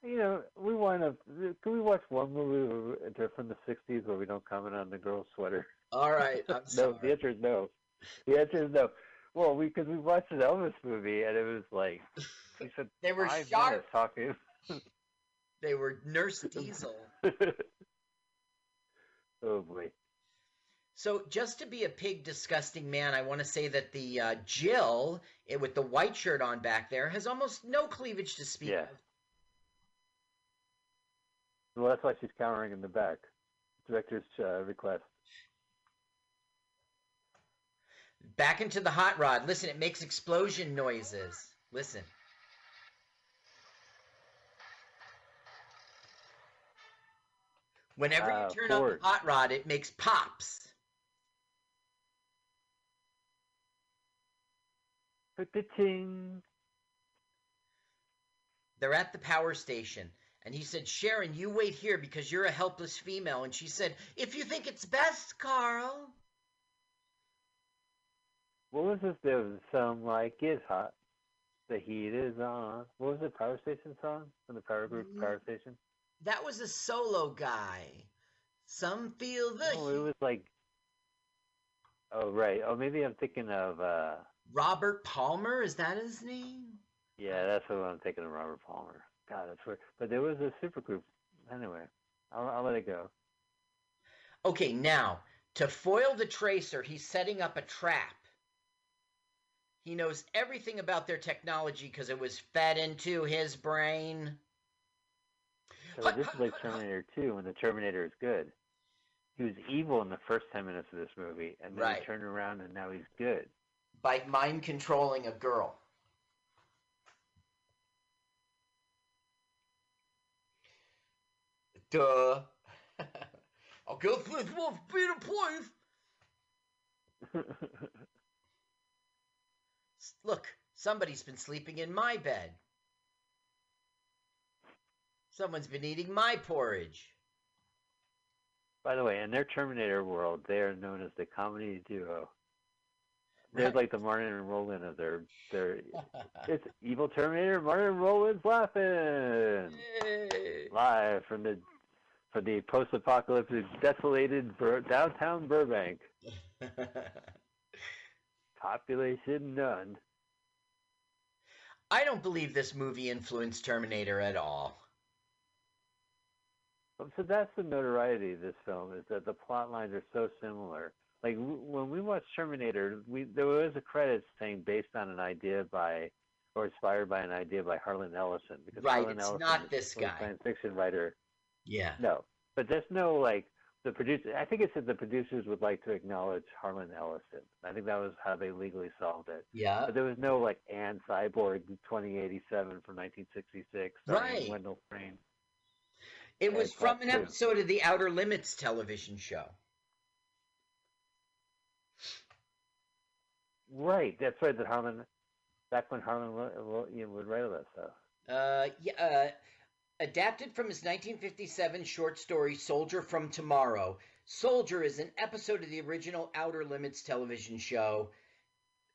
You know, we want to. Can we watch one movie from the '60s where we don't comment on the girl's sweater? All right. No, the answer is no. The answer is no. Well, we because we watched an Elvis movie and it was like he said They were sharp. talking. They were Nurse Diesel. oh boy. So, just to be a pig, disgusting man, I want to say that the uh, Jill eh, with the white shirt on back there has almost no cleavage to speak Yeah. of. Well, that's why she's cowering in the back. Director's uh, request. Back into the hot rod. Listen, it makes explosion noises. Listen. Whenever Ah, you turn on the hot rod, it makes pops. They're at the power station. And he said, Sharon, you wait here because you're a helpless female. And she said, If you think it's best, Carl. What was this? There was some like it's hot. The heat is on. What was the power station song from the power group Mm. power station? That was a solo guy. Some feel the Oh, it was like. Oh right. Oh, maybe I'm thinking of. uh Robert Palmer, is that his name? Yeah, that's what I'm thinking of. Robert Palmer. God, that's weird. But there was a supergroup. Anyway, I'll, I'll let it go. Okay, now, to foil the tracer, he's setting up a trap. He knows everything about their technology because it was fed into his brain. So this is like Terminator 2 when the Terminator is good. He was evil in the first 10 minutes of this movie, and then Right. he turned around and now he's good. by mind controlling a girl. Duh. I'll guess this must be the place. Look, somebody's been sleeping in my bed. Someone's been eating my porridge. By the way, in their Terminator world, they are known as the comedy duo. They're Right. like the Martin and Rowan of their their. It's evil Terminator. Martin and Rowan's laughing Yay. live from the from the post-apocalyptic, desolated Bur- downtown Burbank. Population none. I don't believe this movie influenced Terminator at all. So that's the notoriety of this film is that the plot lines are so similar. Like when we watched Terminator, we there was a credit saying based on an idea by or inspired by an idea by Harlan Ellison because Right, Harlan it's Ellison not this guy. science fiction writer. Yeah. No, but there's no like the producer. I think it said the producers would like to acknowledge Harlan Ellison. I think that was how they legally solved it. Yeah. But there was no like Anne Cyborg 2087 from 1966 Right. Wendell Crane. It was from an episode of the Outer Limits television show. Right, that's right. That Harlan, back when Harlan wo- wo- you would write all that stuff. Uh, yeah, uh, adapted from his 1957 short story Soldier from Tomorrow. Soldier is an episode of the original Outer Limits television show.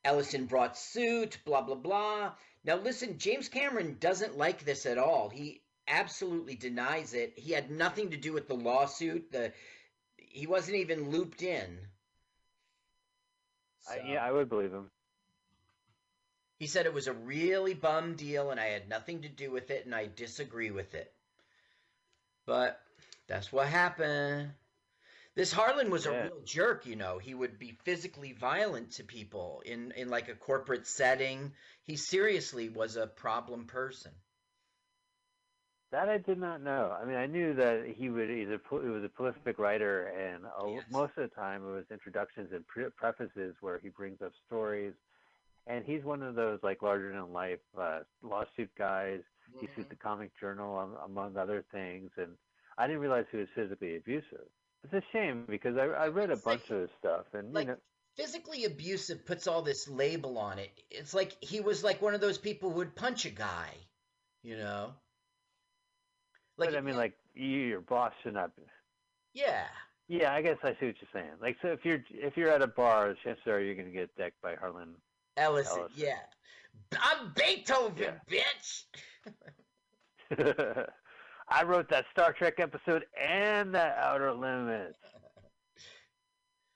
Ellison brought suit, blah, blah, blah. Now, listen, James Cameron doesn't like this at all. He absolutely denies it. He had nothing to do with the lawsuit. The He wasn't even looped in. I, yeah, I would believe him. He said it was a really bum deal and I had nothing to do with it and I disagree with it. But that's what happened. This Harlan was a real jerk, you know. He would be physically violent to people in, in like a corporate setting. He seriously was a problem person. That I did not know. I mean, I knew that he would either he was a prolific writer, and a, Yes. most of the time it was introductions and pre- prefaces where he brings up stories. And he's one of those like larger than life uh, lawsuit guys. He Mm-hmm. sued the Comic Journal um, among other things, and I didn't realize he was physically abusive. It's a shame because I, I read a It's like- bunch of his stuff, and like- you know, Physically abusive puts all this label on it. It's like he was like one of those people who would punch a guy, you know? Like but I mean, like you, your boss should not. Be, yeah. yeah, I guess I see what you're saying. Like, so if you're if you're at a bar, chances are you're going to get decked by Harlan Ellison, Ellison. yeah. I'm Beethoven, Yeah. bitch. I wrote that Star Trek episode and that Outer Limits.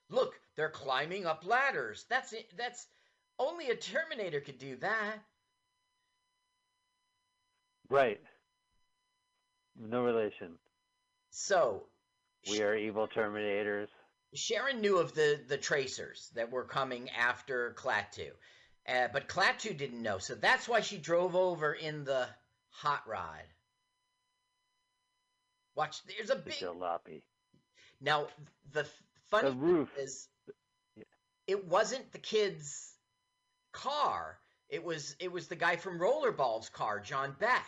Look, they're climbing up ladders. That's it. That's only a Terminator could do that. Right. No relation. So We are evil Terminators. Sharon knew of the the tracers that were coming after Klaatu, uh, but Klaatu didn't know. So that's why she drove over in the hot rod. Watch, there's a big. jalopy. Now the funny The roof. thing is, Yeah. it wasn't the kid's car. It was it was the guy from Rollerball's car, John Beck.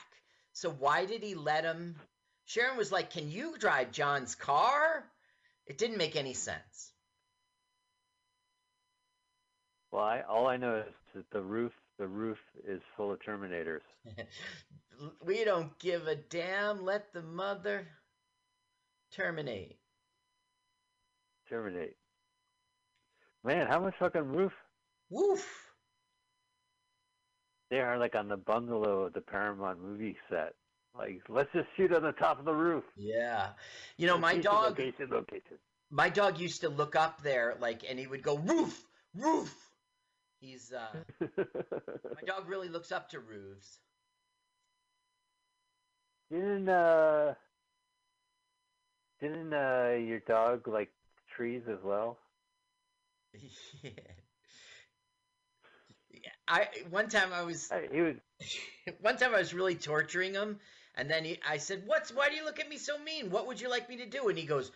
So why did he let him? Sharon was like, "Can you drive John's car?" It didn't make any sense. Well, I, all I know is that the roof, the roof is full of Terminators. we don't give a damn. Let the mother terminate. Terminate. Man, how much fucking roof? Woof. They are like on the bungalow of the Paramount movie set. Like, let's just shoot on the top of the roof. Yeah. You know, my dog Location, location. my dog used to look up there like and he would go roof, roof. He's uh my dog really looks up to roofs. didn't uh, didn't uh, your dog like trees as well? yeah. I one time I was I, he was. one time I was really torturing him, and then he, I said, "What's? Why do you look at me so mean? What would you like me to do?" And he goes,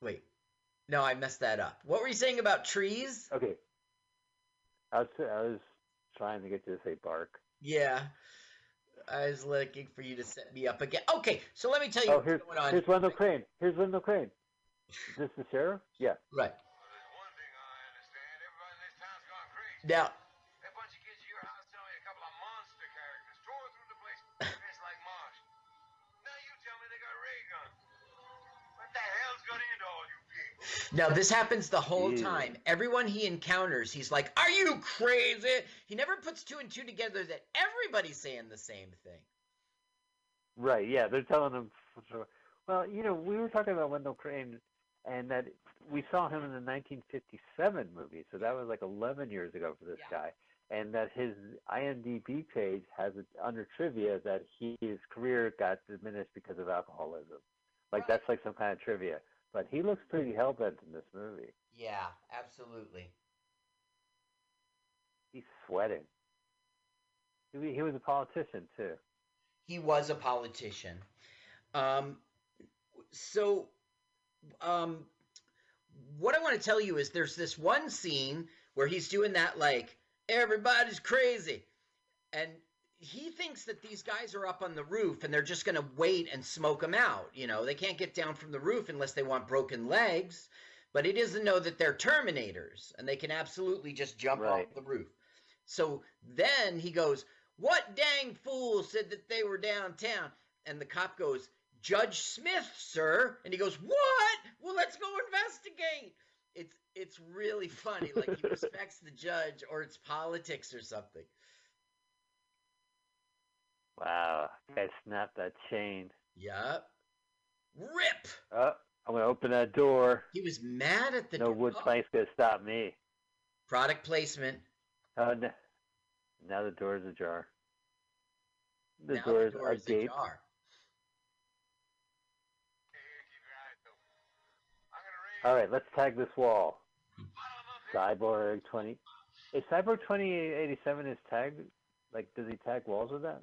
"Wait, no, I messed that up. What were you saying about trees?" Okay. I was I was trying to get you to say bark. Yeah, I was looking for you to set me up again. Okay, so let me tell you Oh, what's here's going on. here's Wendell Crane. Here's Wendell Crane. Is this the sheriff? Yeah. Right There's now this happens the whole Ew. time. Everyone he encounters, he's like, "Are you crazy?" He never puts two and two together that everybody's saying the same thing. Right. Yeah. They're telling him. Well, you know, we were talking about Wendell Crane, and that we saw him in the 1957 movie, so that was like 11 years ago for this Yeah. guy. And that his IMDb page has it under trivia that he, his career got diminished because of alcoholism. Like Right. that's like some kind of trivia. But he looks pretty hell bent in this movie. Yeah, absolutely. He's sweating. He, he was a politician too. He was a politician. Um, so, um, what I want to tell you is there's this one scene where he's doing that, like, everybody's crazy. And he thinks that these guys are up on the roof and they're just going to wait and smoke them out. You know, they can't get down from the roof unless they want broken legs. But he doesn't know that they're Terminators and they can absolutely just jump Right. off the roof. So then he goes, What dang fool said that they were downtown? And the cop goes, Judge Smith, sir. And he goes, What? Well, let's go investigate. It's it's really funny. Like he respects the judge or it's politics or something. Wow, guy snapped that chain. Yup. Rip. Oh, I'm gonna open that door. He was mad at the No wood plank's gonna stop me. product placement. Oh, n- now the door's ajar. The now doors the are door is gaped. ajar. Hey, here, keep your eyes open. I'm gonna raise All right, let's tag this wall. bottom up here. Cyborg 20. Is Cyborg 2087 is tagged? Like, does he tag walls with that?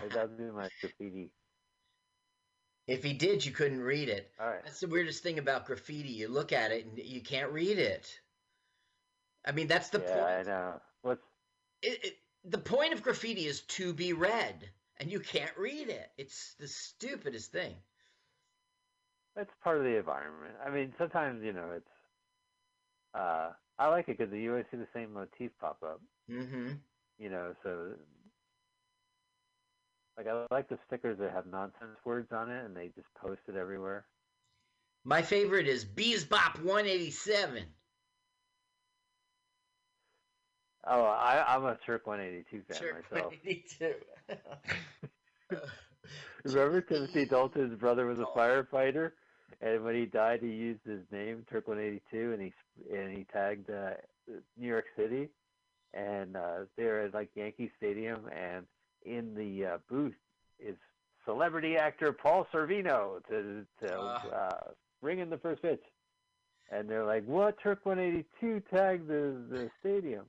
Or that would be my graffiti. if he did, you couldn't read it. All right. That's the weirdest thing about graffiti. You look at it and you can't read it. I mean, that's the yeah, I point. know. What's It, it, the point of graffiti is to be read, and you can't read it. It's the stupidest thing. it's part of the environment. I mean, sometimes you know it's. Uh, I like it because you always see the same motif pop up. Mm-hmm. You know, so like I like the stickers that have nonsense words on it, and they just post it everywhere. My favorite is Beesbop 187. Oh, I, I'm a Turk 182 fan Sure, myself. 182. Remember Timothy Dalton's brother was a Oh. firefighter? and when he died, he used his name Turk 182, and he and he tagged uh, New York City, and uh, they're at like Yankee Stadium, and in the uh, booth is celebrity actor Paul Sorvino to to Ah. uh, ring in the first pitch, and they're like, "What? Turk 182 tagged the the stadium."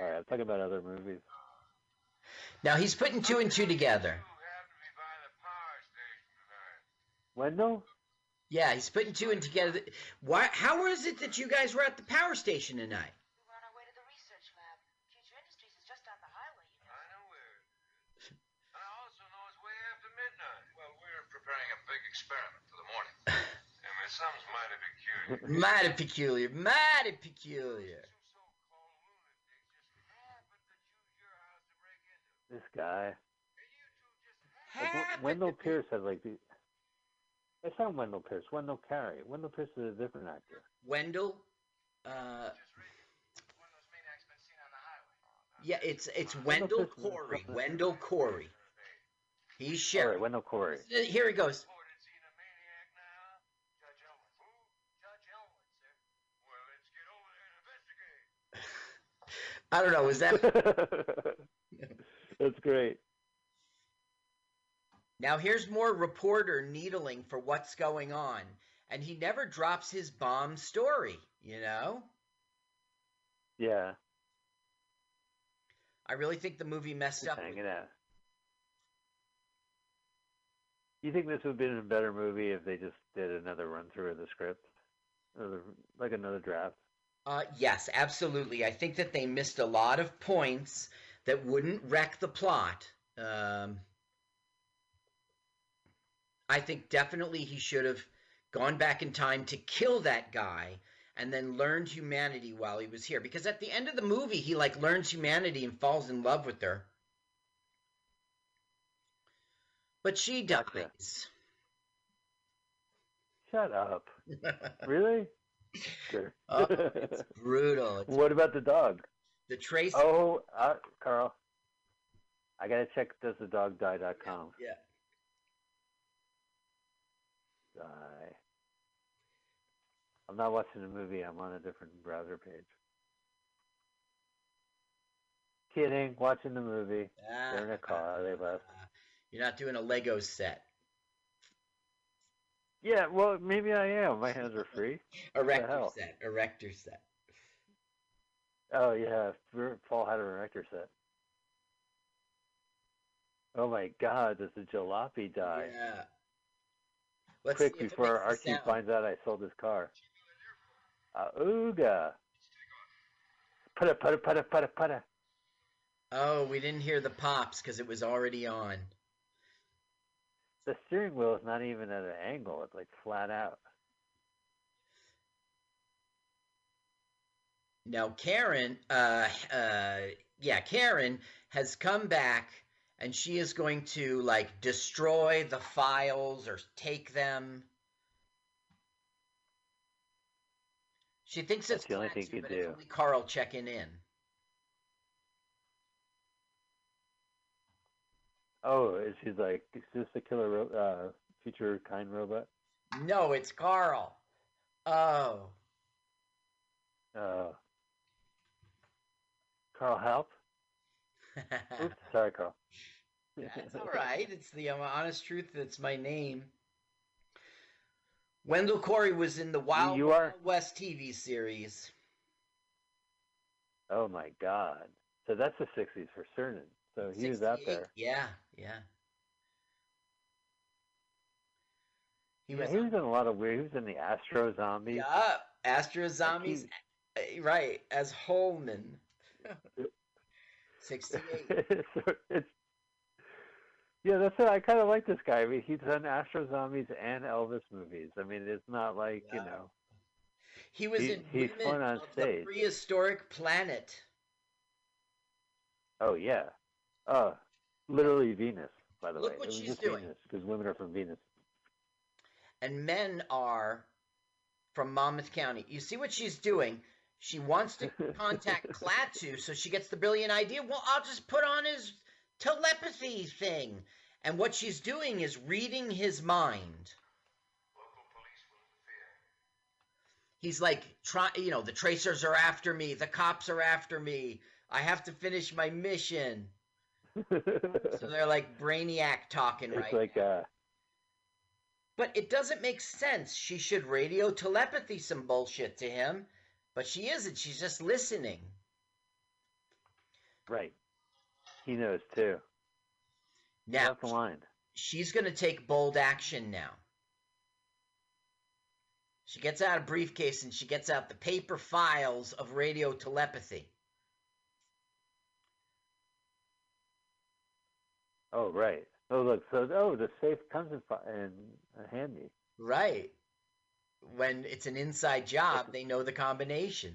All right, I'm talking about other movies. Now he's putting two and two together. two happen to be by the power station tonight. Wendell? Yeah, he's putting two and together. Why? How was it that you guys were at the power station tonight? We were on our way to the research lab. Future Industries is just down the highway, you know. I know where it is. And I also know it's way after midnight. Well, we're preparing a big experiment for the morning. and it sounds mighty peculiar. Mighty peculiar. Mighty peculiar. Two so-called lunatics just happened to choose your house to break into. This guy. And you two just Like, Wendell to be- Pierce has like the. It's not Wendell Pierce. Wendell Carey. Wendell Pierce is a different actor. Wendell. Uh, just read when those maniacs been seen on the highway. yeah, it's it's Wendell Wendell Corey. Wendell Corey. He's All right, sheriff. Wendell Corey. Here he goes. Reported seen a maniac now. Judge Elwood. Who? Judge Elwood, sir. Well, let's get over there and investigate. I don't know. Was that That's great. now? Here's more reporter needling for what's going on, and he never drops his bomb story. You know. Yeah, I really think the movie messed just up. with hanging out. You think this would have been a better movie if they just did another run through of the script, Another- like another draft? Uh, yes, absolutely. I think that they missed a lot of points that wouldn't wreck the plot. Um, I think definitely he should have gone back in time to kill that guy and then learned humanity while he was here. Because at the end of the movie, he like learns humanity and falls in love with her. But she dies. Shut up. Really? Sure. Oh, it's brutal. It's what about the dog? the trace. Oh, uh, Carl. I gotta check does the dog doesthedogdie.com. Yeah. Die. I'm not watching the movie. I'm on a different browser page. Kidding. Watching the movie. They're in a car. They left. You're not doing a Lego set. Yeah. Well, maybe I am. My hands are free. Erector set. Erector set. Oh yeah. Paul had a erector set. Oh my God! Does the jalopy die? Yeah. Let's Quick see if it before Archie finds out I sold his car. Uh, ooga. Putta putta putta putta putta. Oh, we didn't hear the pops because it was already on. The steering wheel is not even at an angle. It's like flat out. Now Karen, uh, uh, yeah, Karen has come back and she is going to like destroy the files or take them. She thinks That's it's the only thing you do. Carl checking in. Oh, is she like, is this the killer ro- uh, future kind robot? No, it's Carl. Oh. Uh, Carl, help! Oops, sorry, Carl. That's all right. It's the um, honest truth. That's my name. Wendell Corey was in the Wild, you are- Wild West TV series. Oh my God! So that's the '60s for certain. So he was out there. Yeah, yeah. He Yeah, was, he was in a lot of weird. He was in the Astro Zombies. yeah, Astro Zombies, he- uh, right, as Holman. 68. So it's yeah, that's it. I kind of like this guy. I mean, he's done Astro Zombies and Elvis movies. I mean, it's not like you know. He was He- in he's Women on of stage. the Prehistoric Planet. Oh yeah, uh, literally Venus, by the Look way. Look what she's doing. Because women are from Venus. And men are from Monmouth County. You see what she's doing? She wants to contact Klaatu, so she gets the brilliant idea. Well, I'll just put on his telepathy thing. And what she's doing is reading his mind. He's like, try, you know, the tracers are after me, the cops are after me. I have to finish my mission. So they're like brainiac talking it's right like now. uh, But it doesn't make sense. She should radio telepathy some bullshit to him, but she isn't. She's just listening. right. He knows too. Now, That's the line. she's going to take bold action now. She gets out a briefcase and she gets out the paper files of radio telepathy. Oh, right. Oh, look. So, oh, the safe comes in, in uh, handy. Right. When it's an inside job, they know the combination.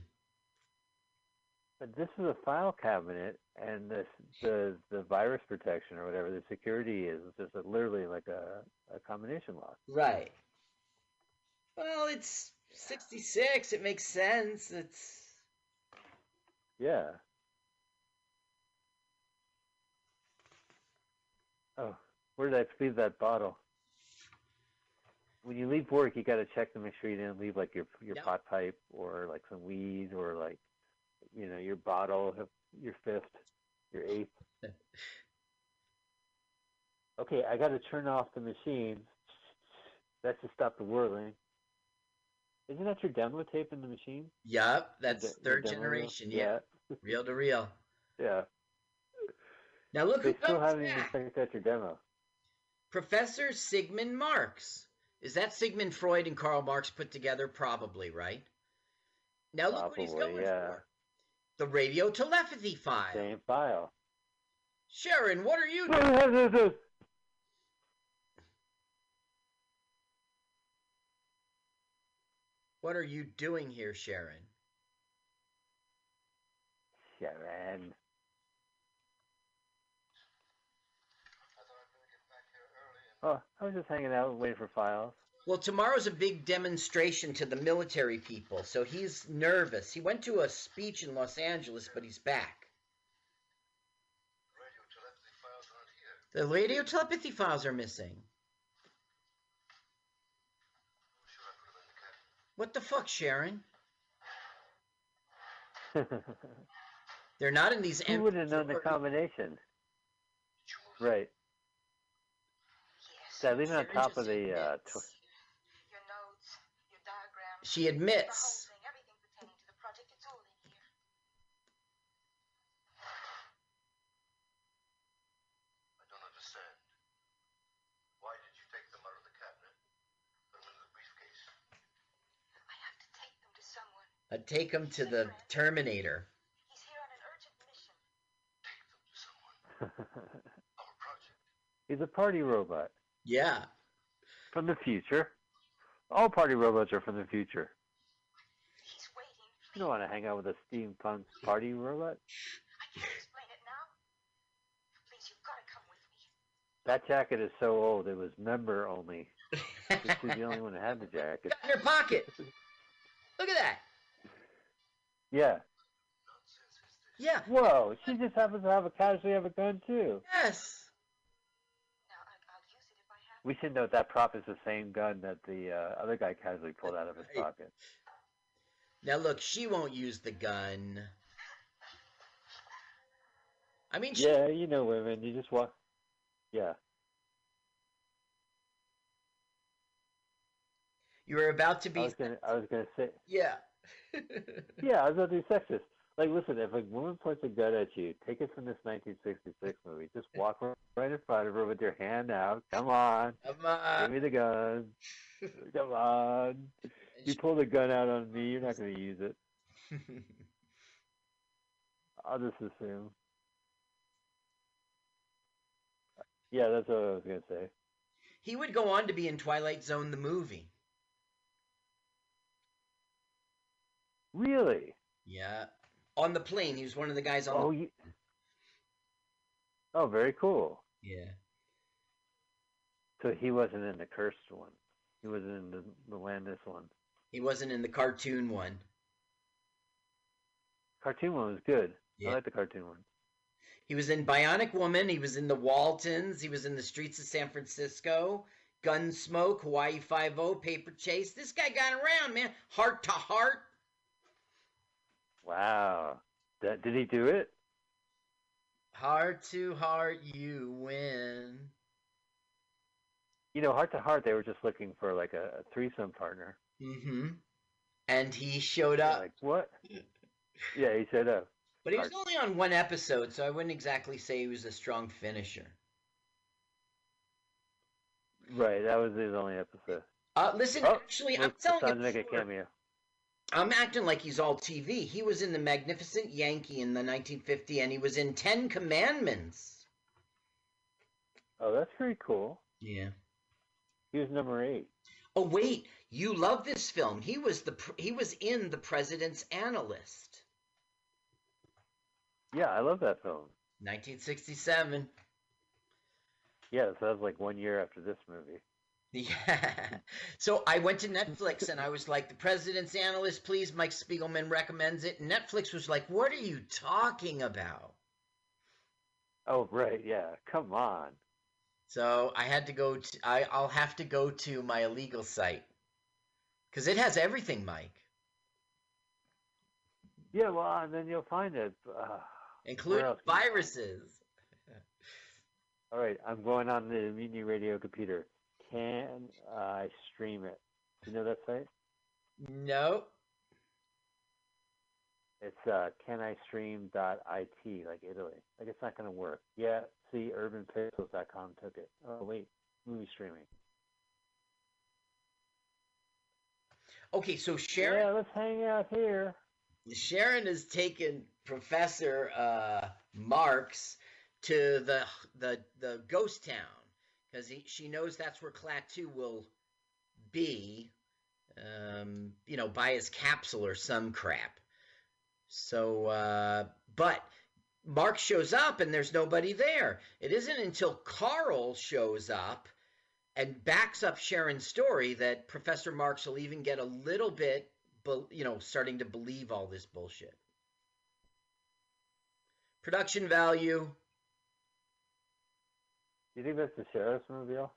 But this is a file cabinet, and this the the virus protection or whatever the security is just a, literally like a, a combination lock. Right. Well, it's 66. It makes sense. It's. Yeah. Oh, where did I leave that bottle? When you leave work, you got to check to make sure you didn't leave like your your Yep. pot pipe or like some weed or like you know your bottle, your fifth, your eighth. Okay, I got to turn off the machine. That's to stop the whirling. Isn't that your demo tape in the machine? Yup, Your that's your third generation. Yeah. reel to reel. Yeah. Now look They who still comes back. checked out your demo. Professor Sigmund Marx. Is that Sigmund Freud and Karl Marx put together? Probably, right? Now look what he's Probably, going yeah. for. The radio telepathy file. Same file. Sharon, what are you doing? What are you doing here, Sharon? Sharon. Oh, I was just hanging out waiting for files. Well, tomorrow's a big demonstration to the military people, so he's nervous. He went to a speech in Los Angeles, but he's back. Radio telepathy files aren't here. The radio telepathy files are missing. Sure, I put them in the cabinet. What the fuck, Sharon? They're not in these Who would have known the combination? Did you move Right. Yes. Did I leave it on top of the uh, tw- Your notes, your diagrams. She The whole admits. thing, everything pertaining to the project, it's all in here. I don't understand. Why did you take them out of the cabinet? Put them in the briefcase. I have to take them to someone. I'd take him to the Terminator. He's here on an urgent mission. Take them to someone. Our project. He's a party robot Yeah. from the future. All party robots are from the future. He's waiting. You don't want to hang out with a steampunk party robot. I can't explain it now. Please, you've got to come with me. That jacket is so old; it was member only. She's the only one that had the jacket. Got in her pocket. Look at that. Yeah. Nonsense is this? Yeah. Whoa! She just happens to have a casually have a gun too. Yes. Now, I, I'll use it if I have We should note that prop is the same gun that the uh, other guy casually pulled out of his Right. pocket. Now look, she won't use the gun. I mean, she, Yeah, you know women. You just walk. Yeah. you were about to I be. was gonna. I was gonna say. Yeah. Yeah, I was about to be sexist. Like, listen, if a woman points a gun at you, take it from this 1966 movie. Just walk right in front of her with your hand out. Come on, Come on. give me the gun. Come on. You pull the gun out on me, you're not going to use it. I'll just assume. Yeah, that's what I was going to say. he would go on to be in Twilight Zone, the movie. Really? Yeah. On the plane, he was one of the guys on. Oh, the... you... oh, very cool. Yeah. So he wasn't in the cursed one. He wasn't in the, the Landis one. He wasn't in the cartoon one. Cartoon one was good. Yeah. I like the cartoon one. He was in Bionic Woman. He was in The Waltons. He was in The Streets of San Francisco. Gunsmoke, Hawaii Five O, Paper Chase. This guy got around, man. Hart to Hart. Wow. That, did he do it? Heart to heart, you win. You know, heart to heart, they were just looking for like a, a threesome partner. Mm-hmm. And he showed up. Like what? Yeah, he showed up. But he was only on one episode, so I wouldn't exactly say he was a strong finisher. Right, that was his only episode. Uh, listen, Oh, actually, I'm telling you, cameo. I'm acting like he's all TV. He was in the Magnificent Yankee in the 1950, and he was in Ten Commandments. Oh, that's pretty cool. Yeah. He was number eight. Oh wait, you love this film. He was the he was in The President's Analyst, Yeah, I love that film. 1967. Yeah, so that was like one year after this movie. Yeah. So I went to Netflix and I was like, The President's Analyst, please. Mike Spiegelman recommends it. And Netflix was like, What are you talking about? Oh, right, yeah. Come on. So I had to go to, I, I'll have to go to my illegal site because it has everything, Mike, Yeah, well, and then you'll find it. Uh, including else can you find it? viruses. all right, I'm going on the Mutiny Radio computer. Can I stream it? Do you know that site? No. It's uh, canistream.it, like Italy. Like it's not going to work. Yeah, see, urbanpixels.com took it. Oh, wait, movie streaming. Okay, so Sharon Yeah, let's hang out here. Sharon has taken Professor uh, Marx to the the the ghost town because she knows that's where Klaatu will be. Um, you know, by his capsule or some crap. So, uh, but Mark shows up and there's nobody there. It isn't until Carl shows up and backs up Sharon's story that Professor Marx will even get a little bit, you know, starting to believe all this bullshit. Production value, you think that's the sheriff's mobile?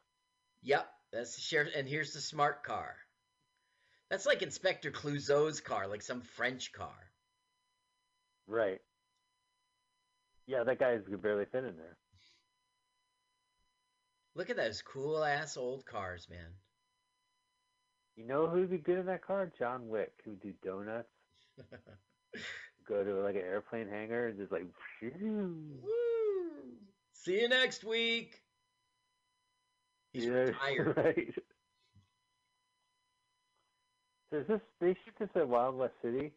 yep, that's the sheriff. And here's the smart car. That's like Inspector Clouseau's car, like some French car. Right. Yeah, that guy could barely fit in there. Look at those cool ass old cars, man. You know who'd be good in that car? John Wick, who'd do donuts, go to like an airplane hangar, and just like. Woo! See you next week. He's Yeah, retired. Right. So is this they shoot this at Wild West City?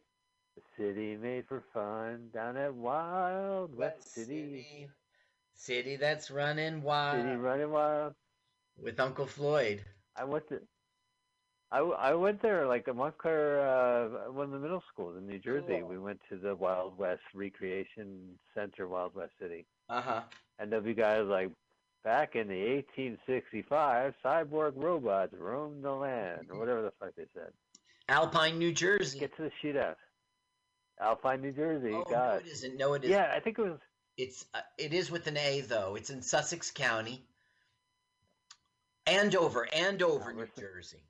The city made for fun down at Wild West West City. City. City that's running wild City running wild. with Uncle Floyd. I went to. I, I went there like a Montclair, uh, one of the middle schools in New Jersey. Cool. We went to the Wild West Recreation Center, Wild West City, Uh huh. and there'll be guys like, back in the 1865, cyborg robots roamed the land, or whatever the fuck they said. Alpine, New Jersey. Get to the shootout. Alpine, New Jersey. oh no, it isn't. No, it isn't. yeah, I think it was. It's uh, it is with an A though. It's in Sussex County. Andover, Andover, New. Jersey.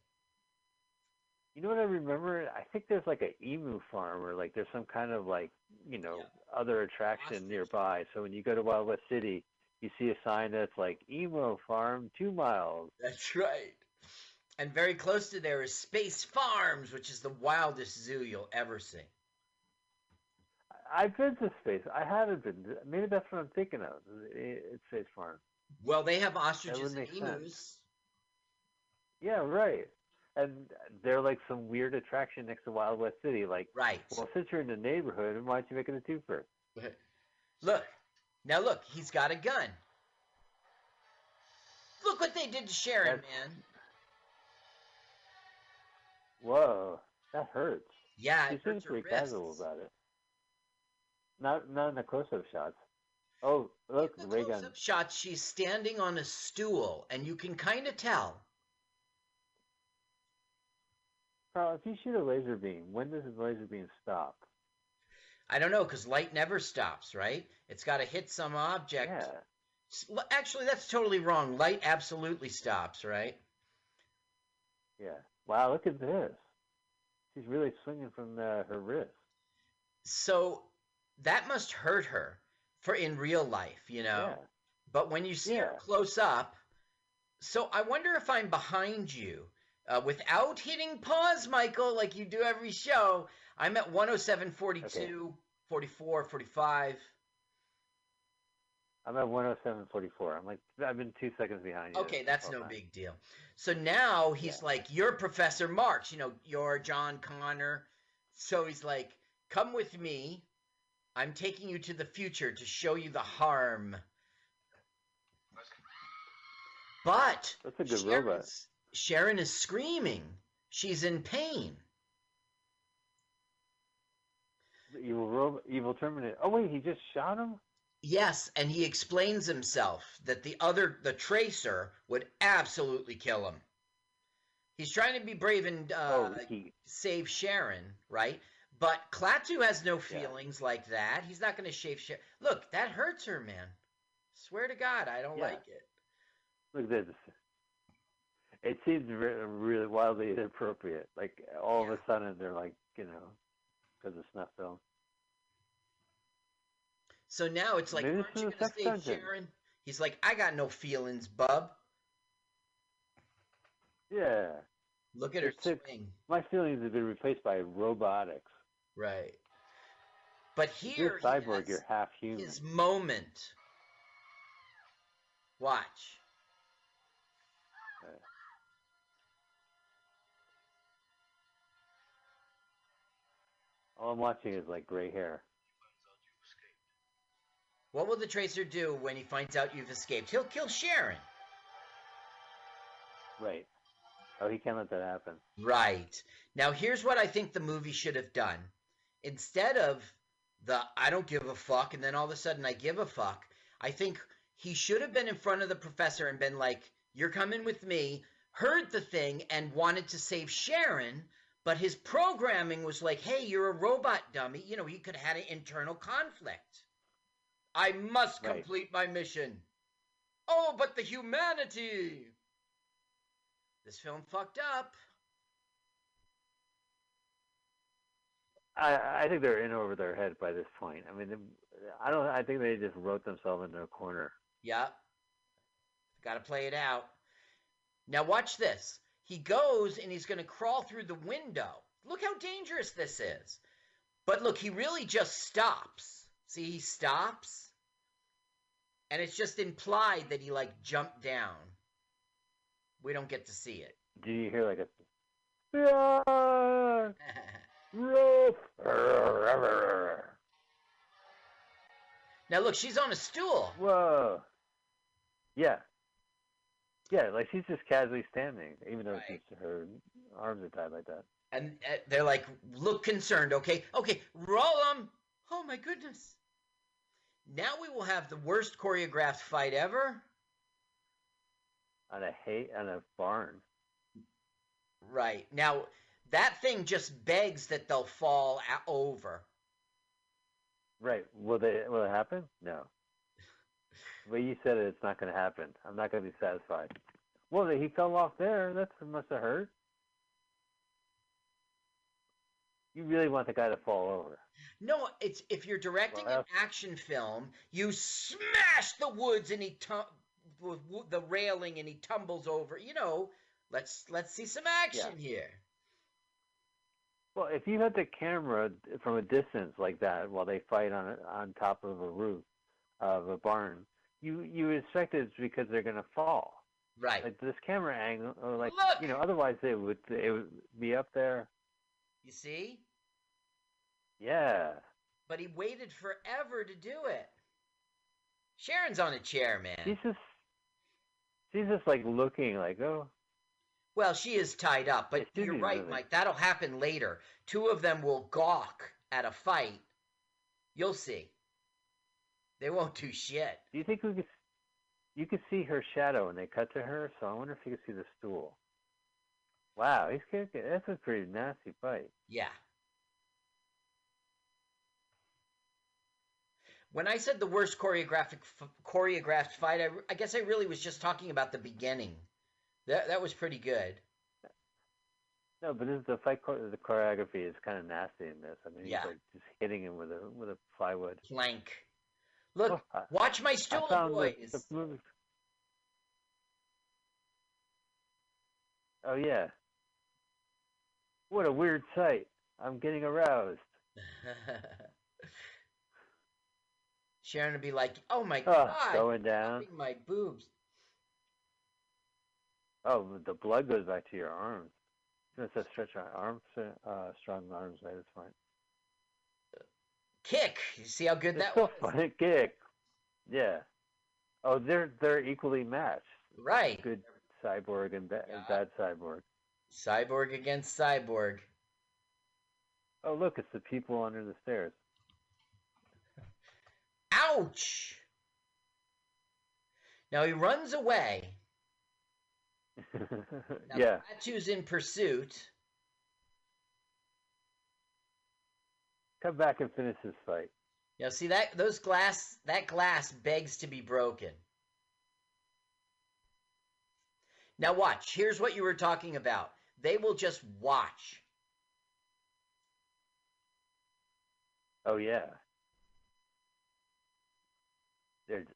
You know what I remember? I think there's like a emu farm, or like there's some kind of like you know Yeah. other attraction nearby. So when you go to Wild West City, you see a sign that's like emu farm, two miles. That's right. And very close to there is Space Farms, which is the wildest zoo you'll ever see. I've been to space. I haven't been. to- Maybe that's what I'm thinking of. It's Space Farm. Well, they have ostriches and emus. sense. Yeah, right. And they're like some weird attraction next to Wild West City. Like, Right. well, since you're in the neighborhood, why don't you make it a twofer? Look. Now look, he's got a gun. Look what they did to Sharon, That's- man. Whoa, that hurts. Yeah, She it seems pretty casual about it. Not not in the close-up shots. Oh, look, In the ray close-up shot, she's standing on a stool, and you can kind of tell. Carl, if you shoot a laser beam, when does the laser beam stop? I don't know, because light never stops, right? It's got to hit some object. Yeah. Actually, that's totally wrong. Light absolutely stops, right? Yeah. Wow, look at this. She's really swinging from the, her wrist. So that must hurt her for in real life, you know. Yeah. But when you see her close up, so I wonder if I'm behind you uh, without hitting pause, Michael, like you do every show. I'm at 107, 42, 44, 45. I'm at 107.44. I'm like, I've been two seconds behind you. Okay, that's no time. big deal. So now he's Yeah. like, You're Professor Marx, you know, you're John Connor. So he's like, Come with me. I'm taking you to the future to show you the harm. But That's a good Sharon's- robot. Sharon is screaming. She's in pain. The evil robot, evil Terminator. Oh wait, he just shot him. Yes, and he explains himself that the other, the tracer, would absolutely kill him. He's trying to be brave and uh, oh, he. save Sharon, right? But Klaatu has no Yeah. feelings like that. He's not going to shave Sharon. Look, that hurts her, man. Swear to God, I don't Yeah. like it. Look at this. It seems really wildly inappropriate. Like all of a sudden, they're like, you know, because of snuff film. So now it's like, Maybe aren't you sex save dungeon. Sharon? He's like, I got no feelings, bub. Yeah, Look at her It's swing. my feelings have been replaced by robotics. Right. But here you're he cyborg, has you're half human. his moment. Watch. All I'm watching is like gray hair. What will the tracer do when he finds out you've escaped? He'll kill Sharon. Right. Oh, he can't let that happen. Right. Now, here's what I think the movie should have done. Instead of the I don't give a fuck and then all of a sudden I give a fuck, I think he should have been in front of the professor and been like, You're coming with me, heard the thing and wanted to save Sharon, but his programming was like, Hey, you're a robot dummy. You know, he could have had an internal conflict. I must Right. complete my mission. Oh, but the humanity. This film fucked up. I I think they're in over their head by this point. I mean, I don't. I think they just wrote themselves into a corner. Yep. Got to play it out. Now watch this. He goes and he's going to crawl through the window. Look how dangerous this is. But look, he really just stops. See, he stops. And it's just implied that he like jumped down. We don't get to see it. Do you hear like a? Yeah, roof. now look, she's on a stool. Whoa. Yeah. Yeah, like she's just casually standing, even though Right. she's, her arms are tied like that. And uh, they're like, look concerned, okay? Okay, roll them. Oh my goodness. Now we will have the worst choreographed fight ever. On a hay on a barn. Right. Now, that thing just begs that they'll fall a- over. Right. Will they? Will it happen? No. Well, you said it, it's not going to happen. I'm not going to be satisfied. Well, he fell off there. That must have hurt. You really want the guy to fall over. No, it's if you're directing Well, an action film, you smash the woods and he tum- the railing and he tumbles over. You know, let's let's see some action here. Well, if you had the camera from a distance like that while they fight on on top of a roof of a barn, you you expect it's because they're going to fall. Right. Like this camera angle, or like Look! you know, otherwise it would it would be up there. You see? Yeah. But he waited forever to do it. Sharon's on a chair, man. She's just she's just like looking like oh Well, she is tied up, but should you're right, really. Mike. That'll happen later. Two of them will gawk at a fight. You'll see. They won't do shit. Do you think we could? You could see her shadow when they cut to her, so I wonder if you could see the stool. Wow, he's kicking. That's a pretty nasty fight. Yeah. When I said the worst choreographic f- choreographed fight, I, I guess I really was just talking about the beginning. That that was pretty good. No, but this the fight. The choreography is kind of nasty in this. I mean, Yeah. he's like just hitting him with a with a plywood. Plank. Look, Oh, watch my stool the, boys. the movie. Oh yeah. What a weird sight. I'm getting aroused. Sharon would be like, "Oh my Oh, god, going down. my boobs." Oh, the blood goes back to your arms. It says stretch my arms, uh, strong arms. Right, that's fine. Kick. You see how good that was? fun kick. Yeah. Oh, they're they're equally matched. Right. Good cyborg and ba- Yeah. bad cyborg. Cyborg against cyborg. Oh, look, it's the people under the stairs. Ouch! Now he runs away. Now yeah. Klaatu's in pursuit. Come back and finish this fight. Yeah, see that those glass that glass begs to be broken. Now watch. Here's what you were talking about. They will just watch. Oh yeah. They're.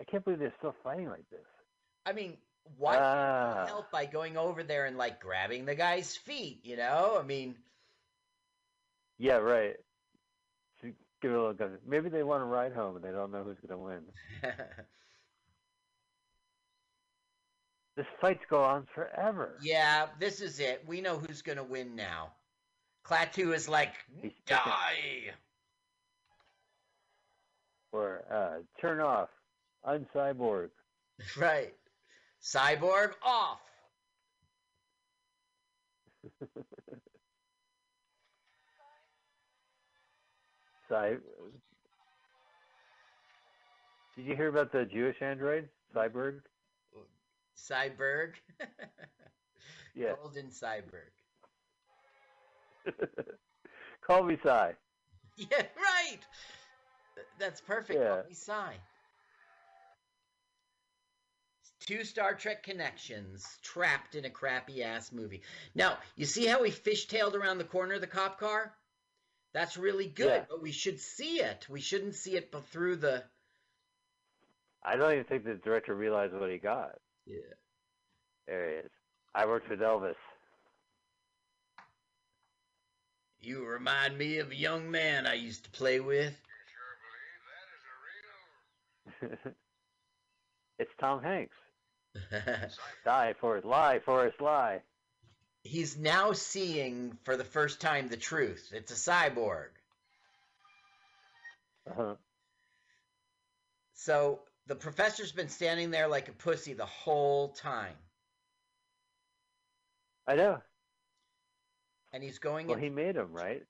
I can't believe they're still fighting like this. I mean, why Ah. help by going over there and like grabbing the guy's feet, you know? I mean, Yeah, right. Should Give it a little. gun- Maybe they want to ride home and they don't know who's going to win. This fight's go on forever. yeah, this is it. We know who's gonna win now. Klaatu is like, die! Or uh, turn off, uncyborg. Right. Cyborg off. Cy. Did you hear about the Jewish android, Cyborg? Cyborg. Yeah. Golden Cyborg. Call me Cy. Yeah, right. That's perfect. Yeah. Call me Cy. Two Star Trek connections trapped in a crappy ass movie. Now, you see how he fishtailed around the corner of the cop car? That's really good, Yeah. but we should see it. We shouldn't see it but through the. I don't even think the director realized what he got. Yeah. There he is. I worked with Elvis. You remind me of a young man I used to play with. You sure believe that is a real it's Tom Hanks. Die, for Forrest. Lie, for Forrest, lie. He's now seeing for the first time the truth. It's a cyborg. Uh-huh. So the professor's been standing there like a pussy the whole time. I know. And he's going Well, in. he made him, right?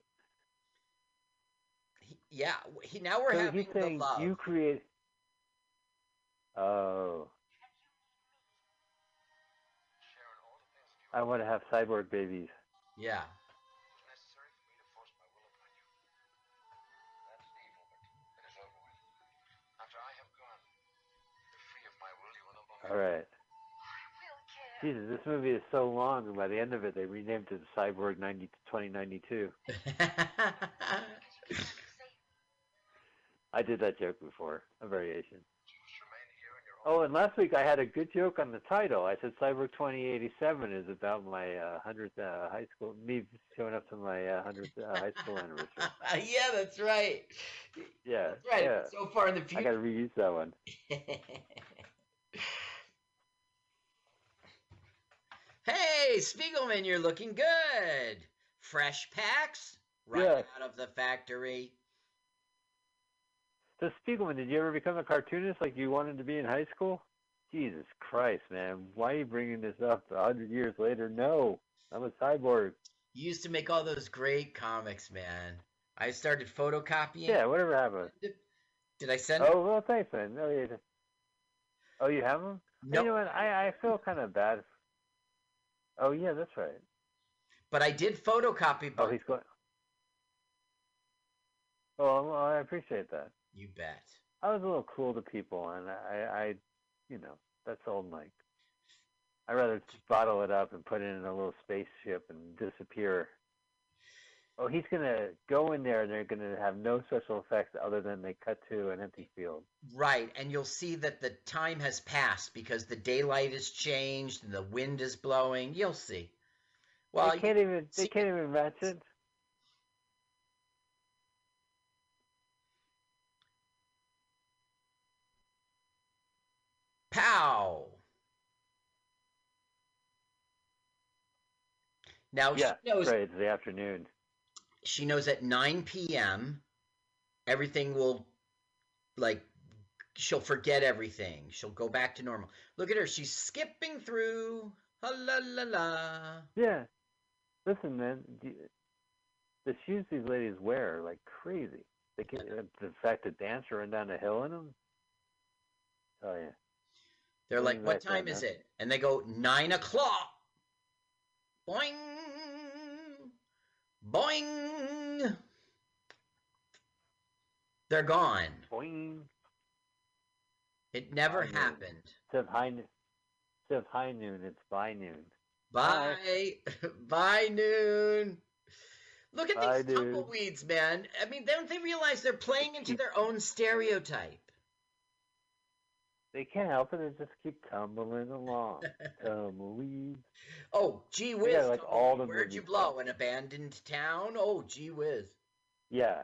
he- yeah, he, now we're so having he's the saying love. you create. Oh, I want to have cyborg babies. Yeah. was necessary for me to force my will upon you. That's evil, but it is over with. After I have gone, you're free of my will. You will no longer. All right. Will care. Jesus, this movie is so long, and by the end of it, they renamed it Cyborg 90 2092. I did that joke before, a variation. Just remain here in your own. Oh, and last week I had a good joke on the title. I said Cyborg 2087 is about my uh, 100th uh, high school, me showing up to my uh, 100th uh, high school anniversary. yeah, that's right. Yeah, That's right. yeah. So far in the future. I got to reuse that one. hey, Spiegelman, you're looking good. Fresh packs right Yeah. out of the factory. So Spiegelman, did you ever become a cartoonist like you wanted to be in high school? Jesus Christ, man! Why are you bringing this up a hundred years later? No, I'm a cyborg. You used to make all those great comics, man. I started photocopying. Yeah, whatever happened? Did I send? Oh well, thanks, man. Oh, no, you. Oh, you have them? no, You know what? I I feel kind of bad. Oh yeah, that's right. but I did photocopy. Oh, he's going. Oh, well, I appreciate that. You bet. I was a little cool to people, and I, I, you know, that's old Mike. I'd rather just bottle it up and put it in a little spaceship and disappear. Oh, he's gonna go in there and they're gonna have no special effects other than they cut to an empty field. Right, and you'll see that the time has passed because the daylight has changed and the wind is blowing. You'll see. Well, they can't even they see- can't even match it. Pow. Now Yeah, she knows right. It's the afternoon. she knows at 9 p.m. everything will like she'll forget everything. She'll go back to normal. Look at her. She's skipping through. Ha la la la. Yeah. Listen, man. The shoes these ladies wear are like crazy. They can, the fact that dance run down a hill in them. Oh yeah. They're like, what time is it? And they go, nine o'clock. Boing. Boing. They're gone. Boing. It never I know. happened. Instead of high, instead of high noon, it's by noon. Bye. Bye, noon. Look at Bye, these dude. tumbleweeds, man. I mean, don't they realize they're playing into their own stereotype? They can't help it. They just keep tumbling along. Tumbleweed. Oh, gee whiz. Yeah, like all the Where'd you blow? An abandoned town? Oh, gee whiz. Yeah.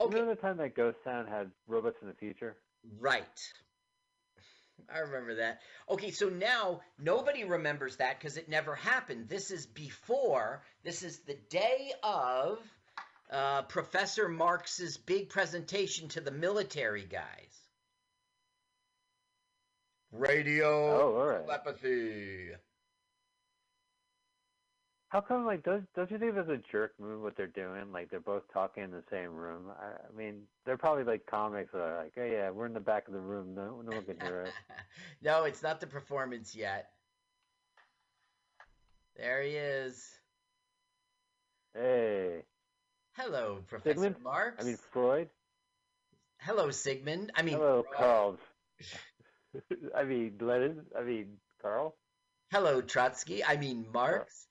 Okay. Remember the time that Ghost Town had robots in the future? Right. I remember that. Okay, so now nobody remembers that because it never happened. This is before, this is the day of uh, Professor Marx's big presentation to the military guys. Radio Oh, all right. telepathy. How come, like, don't, don't you think that's a jerk move what they're doing? Like, they're both talking in the same room. I, I mean, they're probably like comics that are like, oh, yeah, we're in the back of the room. No, no one can hear us. no, it's not the performance yet. There he is. Hey. Hello, Professor Sigmund? Marx. I mean, Freud? Hello, Sigmund. I mean, Hello, Carl. I mean, Lenin. I mean, Carl. Hello, Trotsky. I mean, Marx.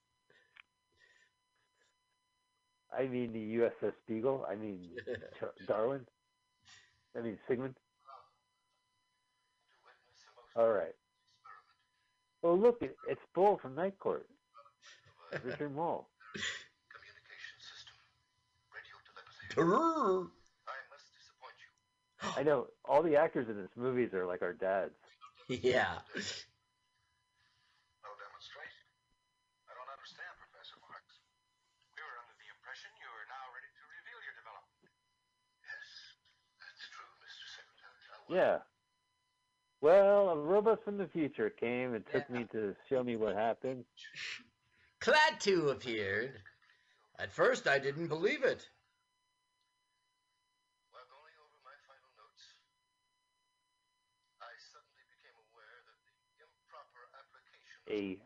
Uh, I mean, the USS Beagle. I mean, Darwin. I mean, Sigmund. All right. Oh, look, it, it's Bull from Night Court. Richard Moll. Communication system. Radio telepathy. Brrr. I must disappoint you. I know all the actors in this movies are like our dads. yeah. I'll demonstrate. I don't understand, Professor Marx. We were under the impression you are now ready to reveal your development. Yes, that's true, Mr. Secretary. Yeah. Well, a robot from the future came and took Yeah. me to show me what happened. Klaatu appeared. At first, I didn't believe it. While going over my final notes, I suddenly became aware that the improper application of A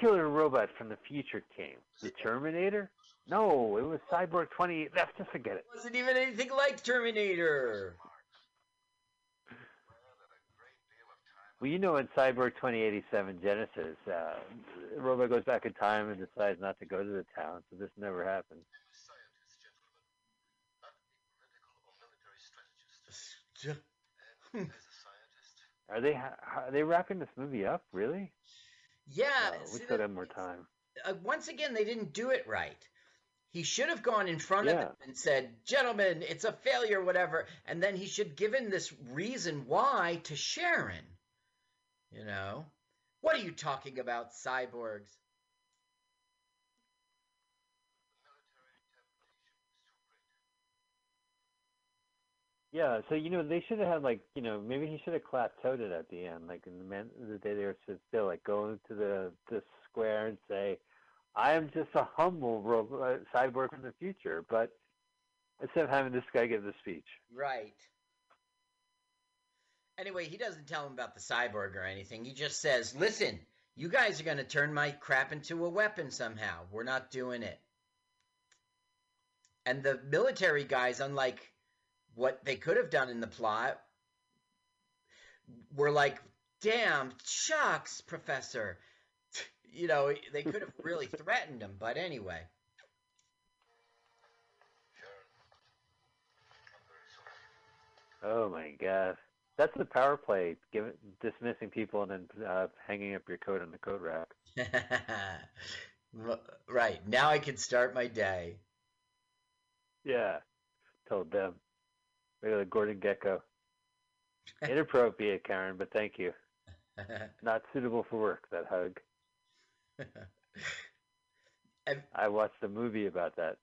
killer robot from the future came. The Terminator? No, it was Cyborg 20. Let's just forget it. Wasn't even anything like Terminator. well, that a great deal of time Well, you know in Cyborg 2087 Genisys, uh, the robot goes back in time and decides not to go to the town, so this never happened. I'm a scientist, gentlemen, not a political or military strategist. And as a scientist, Are they are they wrapping this movie up? Really? Yeah. No, we could have more time. uh, once again, they didn't do it right. He should have gone in front of Yeah. them and said, "Gentlemen, it's a failure, whatever," and then he should given this reason why to Sharon. You know, what are you talking about, cyborgs? the military temptation was too great. Yeah, so you know they should have had like you know maybe he should have plateaued it at the end, like in the man the day they were still, like go into the the square and say, "I am just a humble robot uh, cyborg from the future," but instead of having this guy give the speech. Right. Anyway, he doesn't tell him about the cyborg or anything. He just says, "Listen, you guys are going to turn my crap into a weapon somehow. We're not doing it." And the military guys, unlike what they could have done in the plot, were like, damn shucks, Professor. You know, they could have really threatened him, but anyway. Sharon, I'm very sorry. Oh my god, that's the power play. Giving dismissing people and then uh, hanging up your coat on the coat rack. right now, I can start my day. Yeah, told them. Look at the Gordon Gekko. Inappropriate, Karen, but thank you. Not suitable for work. That hug. And- I watched a movie about that.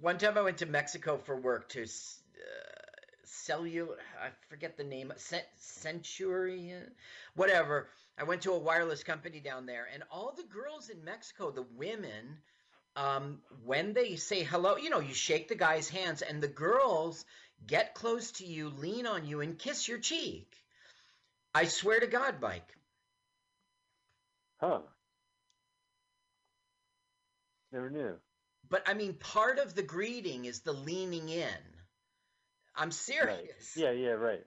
One time I went to Mexico for work to uh, cellular, I forget the name, Cent- Centurion, whatever. I went to a wireless company down there, and all the girls in Mexico, the women, um, when they say hello, you know, you shake the guy's hands, and the girls get close to you, lean on you, and kiss your cheek. I swear to God, Mike. Huh. Never knew. But I mean, part of the greeting is the leaning in. I'm Right. serious. Yeah, yeah, right.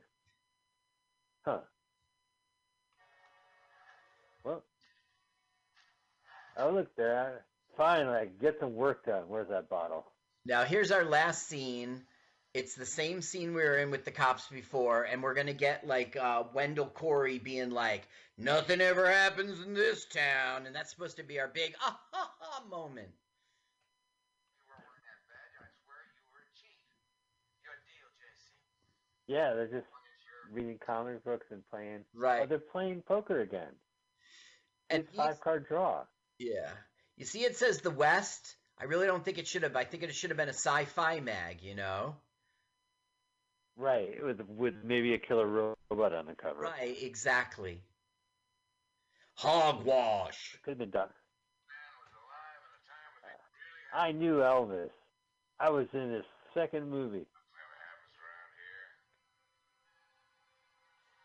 Huh. Well, oh look there. Finally, I get some work done. Where's that bottle? Now here's our last scene. It's the same scene we were in with the cops before, and we're gonna get like uh, Wendell Corey being like, "Nothing ever happens in this town," and that's supposed to be our big ah ha ha moment. You were wearing that badge, I swear you were a chief. Your deal, JC. Yeah, they're just What is your reading comic books and playing. Oh, Right. they're playing poker again. And five card draw. yeah, you see, it says the West. I really don't think it should have. I think it should have been a sci-fi mag. You know. Right, with with maybe a killer robot on the cover. Right. Exactly. Hogwash. Could have been done. man was alive in a time when they really had I knew Elvis. I was in his second movie. never happens around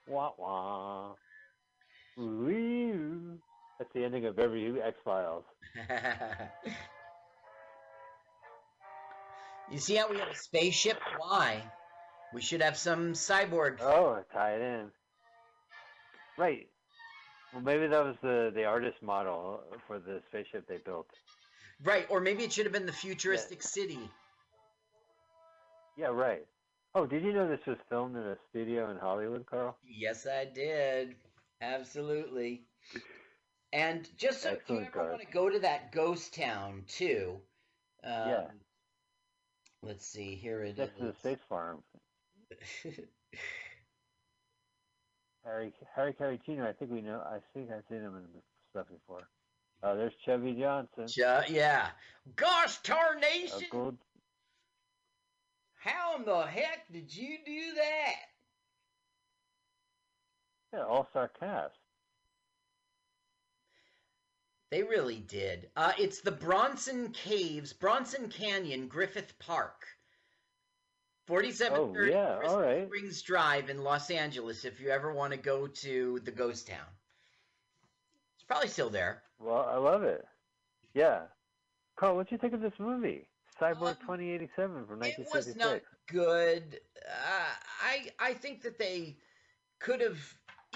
here. Wah wah. Ooh. That's the ending of every X Files. you see how we have a spaceship? Why? We should have some cyborg. Oh, tie it in. Right. Well, maybe that was the the artist model for the spaceship they built. Right, or maybe it should have been the futuristic city. Yeah, right. Oh, did you know this was filmed in a studio in Hollywood, Carl? Yes, I did. Absolutely. And just so you ever want to go to that ghost town too. Um, Yeah. Let's see. Here it is. Next to the Space Farm. Harry Harry Carey Jr. I think we know. I think I've seen him in stuff before. Oh, there's Chubby Johnson. Ju- yeah. Gosh tarnation! gold. How in the heck did you do that? Yeah, all-star cast. They really did. Uh, it's the Bronson Caves, Bronson Canyon, Griffith Park. 4730 Oh, yeah, all right. Springs Drive in Los Angeles if you ever want to go to the ghost town. It's probably still there. Well, I love it. Yeah. Carl, what'd you think of this movie? Cyborg Um, 2087 from It was not good. Uh, I I think that they could have,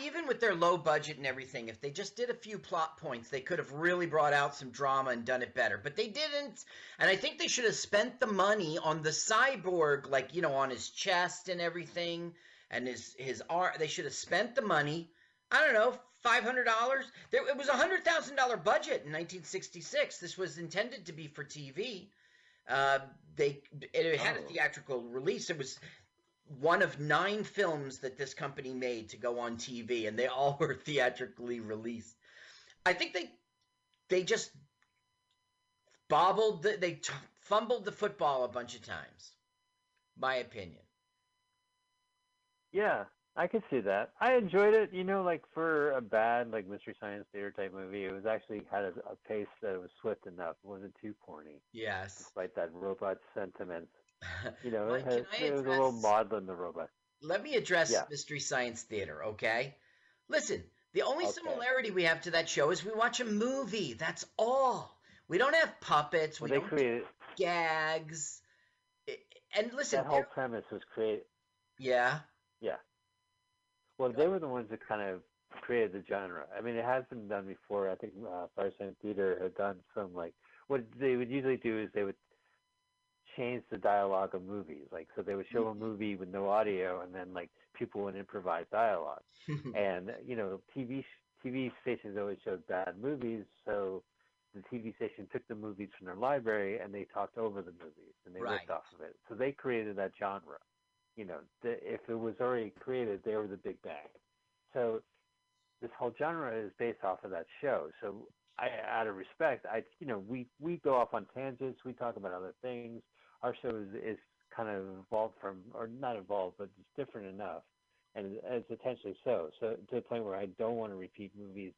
even with their low budget and everything, if they just did a few plot points, they could have really brought out some drama and done it better. But they didn't, and I think they should have spent the money on the cyborg, like you know, on his chest and everything, and his his arm. They should have spent the money. I don't know, five hundred dollars. There, it was a hundred thousand dollar budget in 1966. This was intended to be for TV. Uh, they it had a Oh. theatrical release. It was one of nine films that this company made to go on TV, and they all were theatrically released. I think they they just bobbled, the, they t- fumbled the football a bunch of times. My opinion. Yeah, I could see that. I enjoyed it. You know, like for a bad like Mystery Science Theater type movie, it was actually had a, a pace that was swift enough. It wasn't too corny, Yes. despite that robot sentiment. You know, Mike, it, has, can I it was a little address- maudlin the robot. Let me address Yeah. Mystery Science Theater, okay? Listen, the only Okay. similarity we have to that show is we watch a movie. That's all. We don't have puppets. Well, we don't created gags. And listen, that whole premise was created. yeah, Yeah. Well, they were the ones that kind of created the genre. I mean, it has been done before. I think uh, Firesign Theater had done some like what they would usually do is they would change the dialogue of movies. Like, so they would show a mm-hmm. movie with no audio, and then like people would improvise dialogue. and you know, TV TV stations always showed bad movies, so the TV station took the movies from their library and they talked over the movies and they Right. ripped off of it. So they created that genre. You know, the, if it was already created, they were the Big Bang. So this whole genre is based off of that show. So I, out of respect, I, you know, we we go off on tangents. We talk about other things. Our show is, is kind of evolved from, or not evolved, but it's different enough, and it's intentionally so. So to the point where I don't want to repeat movies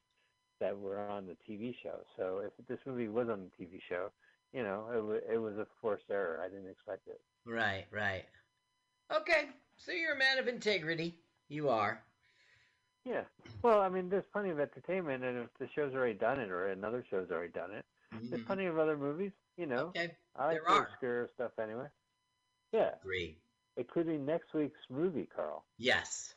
that were on the TV show. So if this movie was on the TV show, you know, it, wa it was a forced error. I didn't expect it. right, right. Okay, so you're a man of integrity. You are. Yeah. Well, I mean, there's plenty of entertainment, and if the show's already done it or another show's already done it, there's Mhm. plenty of other movies. You know, Okay, I like there the obscure stuff anyway. Yeah, agree. including next week's movie, Carl. Yes.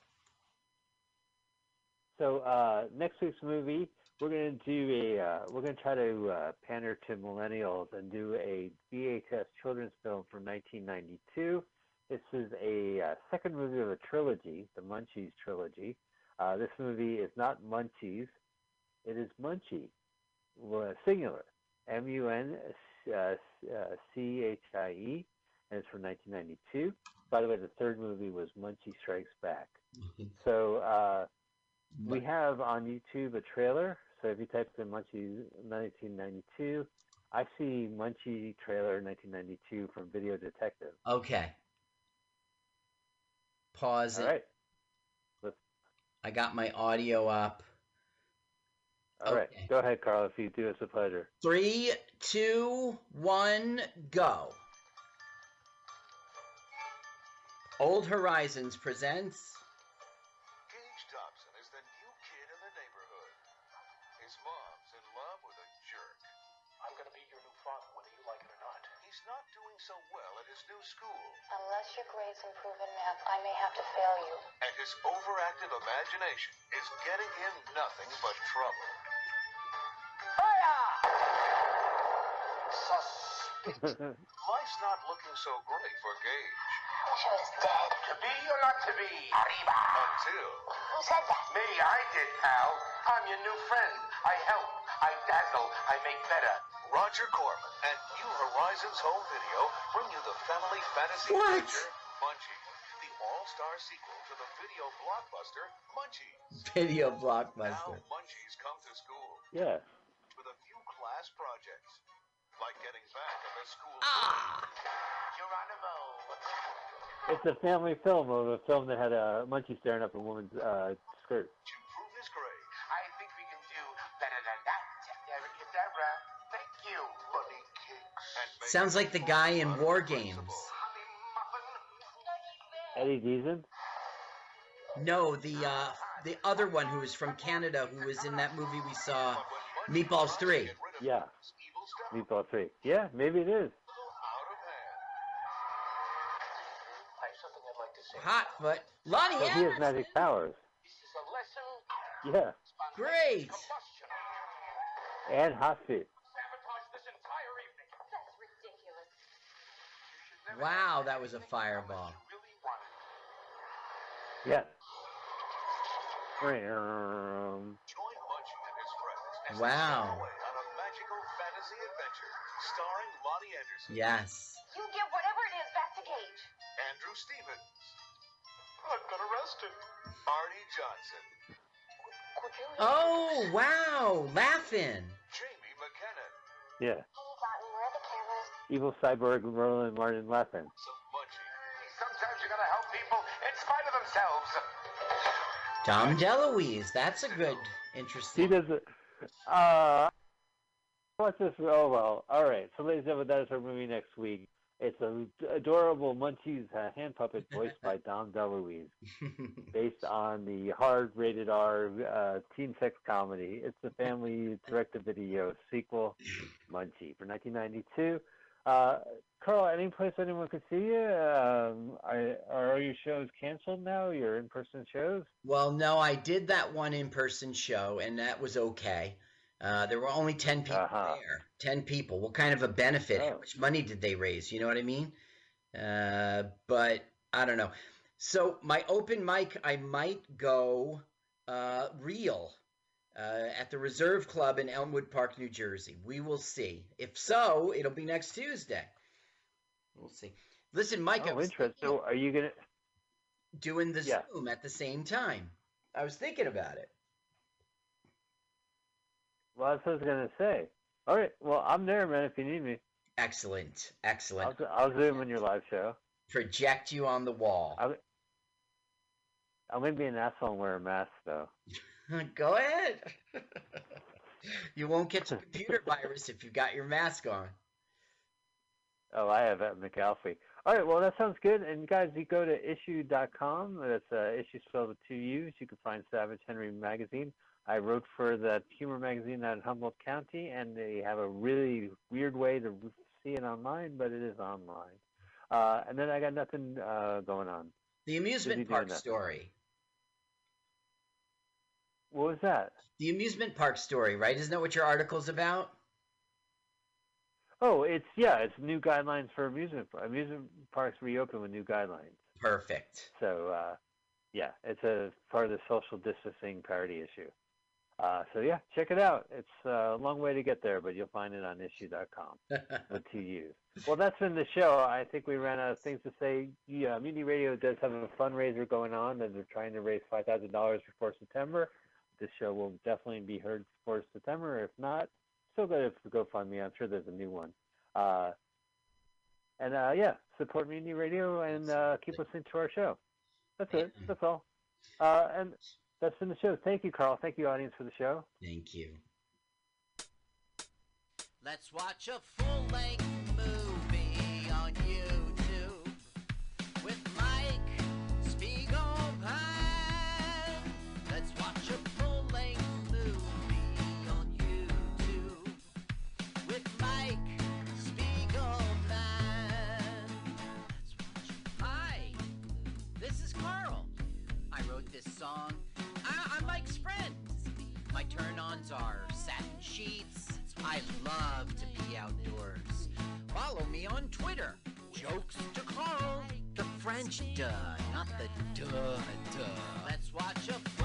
So uh, next week's movie, we're gonna do a uh, we're gonna try to uh, pander to millennials and do a VHS children's film from 1992. This is a uh, second movie of a trilogy, the Munchies trilogy. Uh, this movie is not Munchies, it is Munchie, singular, singular, M-U-N-C-H-I-E, and it's from 1992. By the way, the third movie was Munchie Strikes Back. So uh, we have on YouTube a trailer. So if you type in Munchie 1992, I see Munchie trailer 1992 from Video Detective. Okay. Pause All it. right, I got my audio up. All right. Okay. Go ahead, Carl. If you do it's a pleasure. Three, two, one, go. Old Horizons presents. Gage Dobson is the new kid in the neighborhood. His mom's in love with a jerk. I'm gonna be your new father, whether you like it or not. He's not doing so well at his new school, Unless your grades improve in math, I may have to fail you. and his overactive imagination is getting him nothing but trouble. Life's not looking so great for Gage Wish I was dead. To be or not to be? Arriba! until Who said that? Me, I did, pal. I'm your new friend. I help. I dazzle. I make better. Roger Corman and New Horizons Home Video bring you the family fantasy What? adventure Munchie, the all-star sequel to the video blockbuster Munchies. Video blockbuster. Now. Munchies come to school yeah. with a few class projects, like getting back at the school. Ah! Geronimo. It's a family film of a film that had a Munchie staring up a woman's uh, skirt. To prove his grades, I think we can do better than that. Abracadabra. Thank you. Bunny cakes. Sounds like the guy in War Games. Eddie Deezen. No, the uh, the other one who was from Canada, who was in that movie we saw, Meatballs 3. Yeah. Meatball Three. Yeah, maybe it is. Hot of hand. I have something I'd like to say. Hotfoot. Loni But he has magic powers. This is a lesson. Yeah. Great. And Hot Feet. Sabotage this entire evening. That's ridiculous. You should never Wow, that was a fireball. Yeah. Um, Yes. You give whatever it is back to Gage. Andrew Stevens, I've been arrested. Arte Johnson, Could you Oh, wow. Laughing. Jamie McEnnan, yeah. Hey, Gotten, where are the cameras? Evil cyborg Roland Martin laughing. some Sometimes you gotta help people in spite of themselves. Dom DeLuise. That's a good, interesting. He interesting. does it. Uh, what's this? Oh well. All right. So, ladies and gentlemen, that is our movie next week. It's an adorable Munchies uh, hand puppet voiced by Dom DeLuise, based on the hard rated R uh, teen sex comedy. It's the family direct to video sequel, Munchie, from 1992. Uh, Carl, any place anyone could see you? Um, are, are your shows canceled now? Your in-person shows? Well, no, I did that one in-person show, and that was okay. Uh, there were only ten people Uh-huh. there. Ten people. What kind of a benefit? How Oh. much money did they raise? You know what I mean? Uh, but I don't know. So my open mic, I might go uh, real uh, at the Reserve Club in Elmwood Park, New Jersey. We will see. If so, it'll be next Tuesday. We'll see. Listen, Mike, oh, interesting. So, are you gonna? doing the Yeah. Zoom at the same time. I was thinking about it. Well, that's what I was gonna say. All right. Well, I'm there, man. If you need me, Excellent, I'll, excellent. I'll zoom in your live show. Project you on the wall. I'm, I'm gonna be an asshole and wear a mask, though. Go ahead. you won't catch a computer virus if you've got your mask on. Oh, I have at McAfee. All right, well, that sounds good. And guys, you go to issuu.com. That's uh, issue spelled with two U's. You can find Savage Henry magazine. I wrote for the humor magazine out in Humboldt County, and they have a really weird way to see it online, but it is online. Uh, and then I got nothing uh, going on. The amusement park story. What was that? The amusement park story, right? Isn't that what your article's about? Oh, it's yeah, it's new guidelines for amusement amusement parks reopen with new guidelines. Perfect. So uh, yeah, it's a part of the social distancing parity issue. Uh, so yeah, check it out. It's uh, a long way to get there, but you'll find it on issuu.com with two U's. Well, that's been the show. I think we ran out of things to say. Yeah, Mutiny Radio does have a fundraiser going on, and they're trying to raise five thousand dollars before September. This show will definitely be heard before September. If not, still go to GoFundMe. I'm sure there's a new one. Uh, and uh, yeah, support Mutiny Radio and uh, keep listening to our show. That's it. That's all. Uh, and that's been the show. Thank you, Carl. Thank you, audience, for the show. Thank you. Let's watch a full length movie on YouTube with Mike Spiegelman. Let's watch a full length movie on YouTube with Mike Spiegelman. Hi, this is Carl. I wrote this song. My turn-ons are satin sheets. I love to be outdoors. Follow me on Twitter. Jokes to Carl. The French duh, not the duh duh. Let's watch a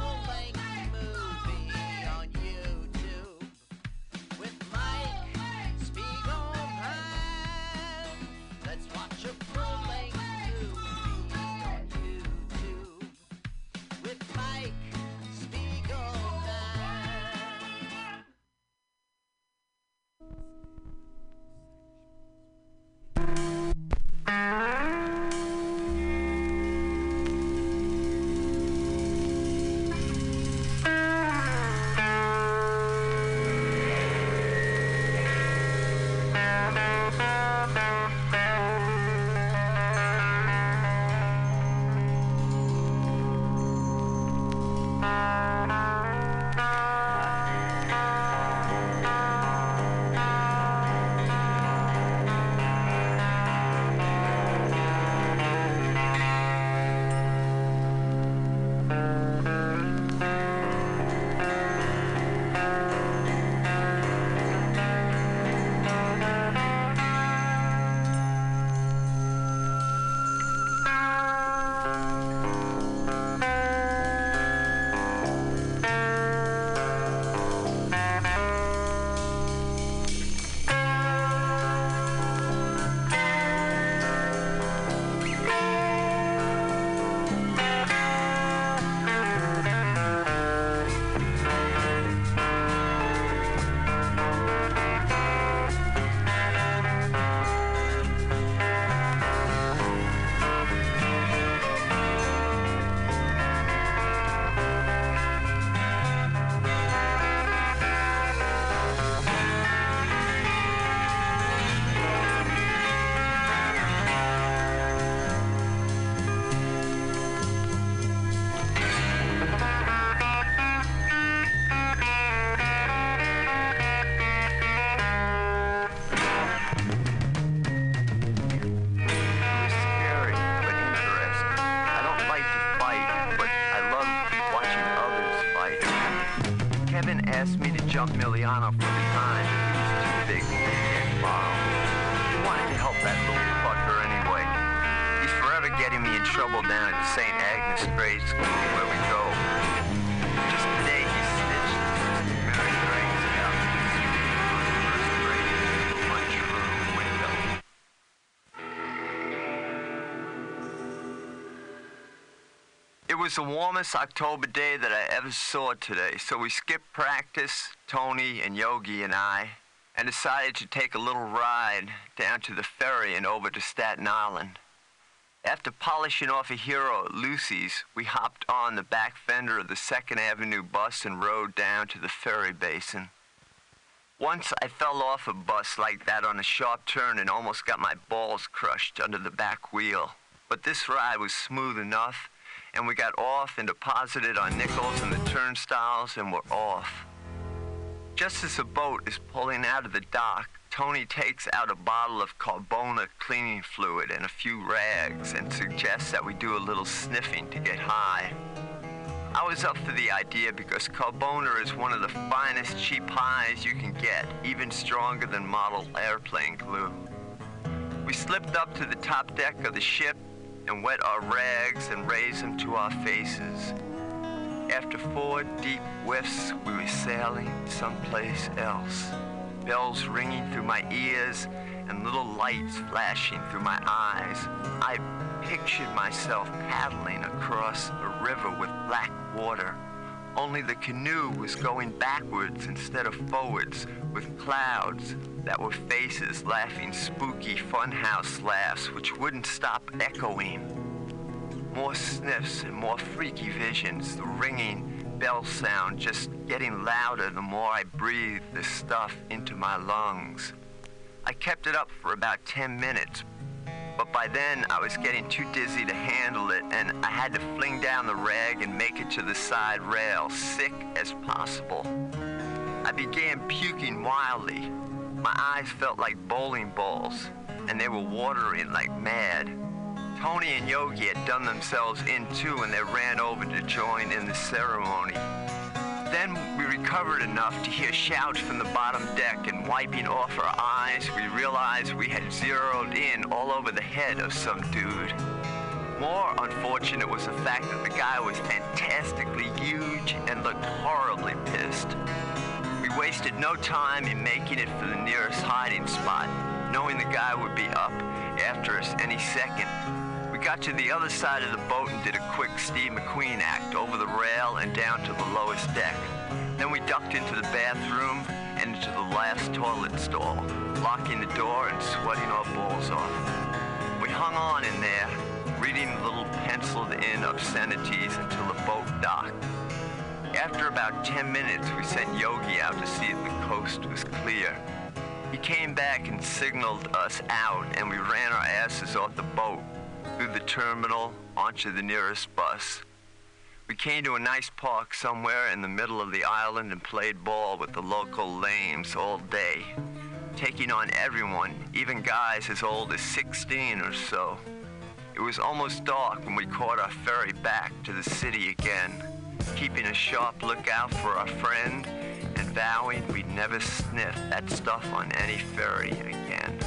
was the warmest October day that I ever saw today, so we skipped practice, Tony and Yogi and I, and decided to take a little ride down to the ferry and over to Staten Island. After polishing off a hero at Lucy's, we hopped on the back fender of the Second Avenue bus and rode down to the ferry basin. Once I fell off a bus like that on a sharp turn and almost got my balls crushed under the back wheel. But this ride was smooth enough, and we got off and deposited our nickels in the turnstiles and were off. Just as the boat is pulling out of the dock, Tony takes out a bottle of Carbona cleaning fluid and a few rags and suggests that we do a little sniffing to get high. I was up for the idea because Carbona is one of the finest cheap highs you can get, even stronger than model airplane glue. We slipped up to the top deck of the ship and wet our rags and raise them to our faces. After four deep whiffs, we were sailing someplace else. Bells ringing through my ears and little lights flashing through my eyes. I pictured myself paddling across a river with black water. Only the canoe was going backwards instead of forwards, with clouds that were faces laughing spooky funhouse laughs which wouldn't stop echoing. More sniffs and more freaky visions, the ringing bell sound just getting louder the more I breathed the stuff into my lungs. I kept it up for about 10 minutes, but by then I was getting too dizzy to handle it and I had to fling down the rag and make it to the side rail, sick as possible. I began puking wildly. My eyes felt like bowling balls, and they were watering like mad. Tony and Yogi had done themselves in too, and they ran over to join in the ceremony. Then we recovered enough to hear shouts from the bottom deck, and wiping off our eyes, we realized we had zeroed in all over the head of some dude. More unfortunate was the fact that the guy was fantastically huge and looked horribly pissed. Wasted no time in making it for the nearest hiding spot, knowing the guy would be up after us any second. We got to the other side of the boat and did a quick Steve McQueen act over the rail and down to the lowest deck. Then we ducked into the bathroom and into the last toilet stall, locking the door and sweating our balls off. We hung on in there, reading the little penciled in obscenities until the boat docked. After about 10 minutes, we sent Yogi out to see if the coast was clear. He came back and signaled us out, and we ran our asses off the boat, through the terminal, onto the nearest bus. We came to a nice park somewhere in the middle of the island and played ball with the local lames all day, taking on everyone, even guys as old as 16 or so. It was almost dark when we caught our ferry back to the city again, keeping a sharp lookout for our friend and vowing we'd never sniff that stuff on any ferry again.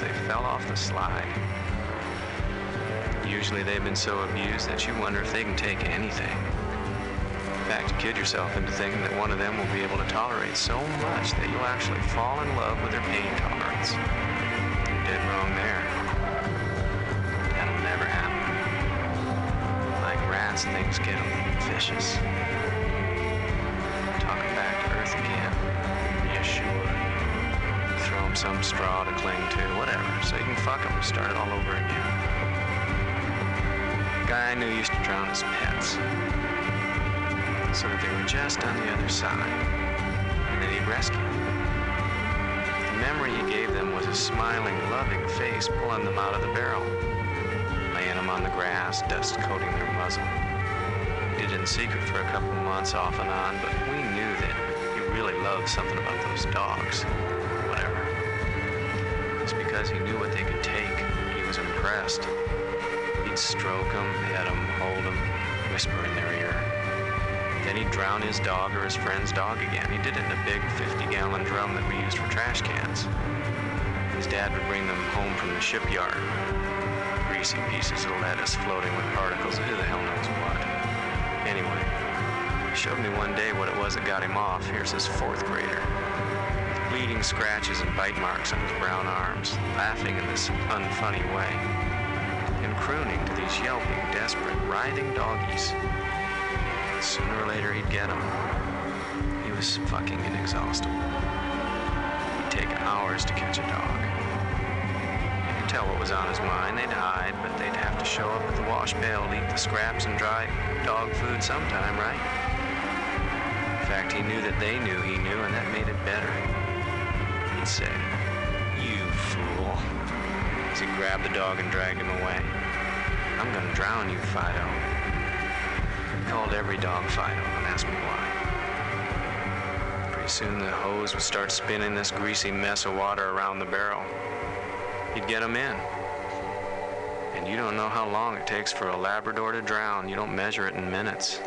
They fell off the slide. Usually they've been so abused that you wonder if they can take anything. In fact, kid yourself into thinking that one of them will be able to tolerate so much that you'll actually fall in love with their pain tolerance. You're dead wrong there. That'll never happen. Like rats, things get vicious. Some straw to cling to, whatever, so you can fuck 'em and start it all over again. A guy I knew used to drown his pets so that they were just on the other side, and then he'd rescue them. The memory he gave them was a smiling, loving face pulling them out of the barrel, laying them on the grass, dust coating their muzzle. He did it in secret for a couple months off and on, but we knew that he really loved something about those dogs. Because he knew what they could take. He was impressed. He'd stroke them, pet them, hold them, whisper in their ear. Then he'd drown his dog or his friend's dog again. He did it in a big 50-gallon drum that we used for trash cans. His dad would bring them home from the shipyard. Greasy pieces of lettuce floating with particles. of Who the hell knows what? Anyway, he showed me one day what it was that got him off. Here's his fourth grader. Bleeding scratches and bite marks on his brown arms, laughing in this unfunny way, and crooning to these yelping, desperate, writhing doggies. Sooner or later, he'd get him. He was fucking inexhaustible. He'd take hours to catch a dog. You could tell what was on his mind. They'd hide, but they'd have to show up at the wash pail to eat the scraps and dry dog food sometime, right? In fact, he knew that they knew he knew, and that made it better. He'd say, You fool. As he grabbed the dog and dragged him away. I'm gonna drown you, Fido. He called every dog Fido and asked me why. Pretty soon the hose would start spinning this greasy mess of water around the barrel. He'd get 'em in. And you don't know how long it takes for a Labrador to drown. You don't measure it in minutes.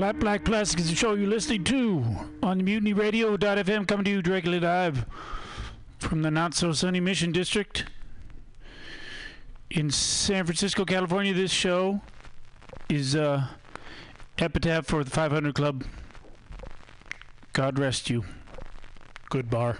Flat Black Classic is the show you're listening to on Mutiny Radio.fm, coming to you directly live from the not so sunny Mission District in San Francisco, California. This show is uh, Epitaph for the 500 Club. God rest you. Good bar.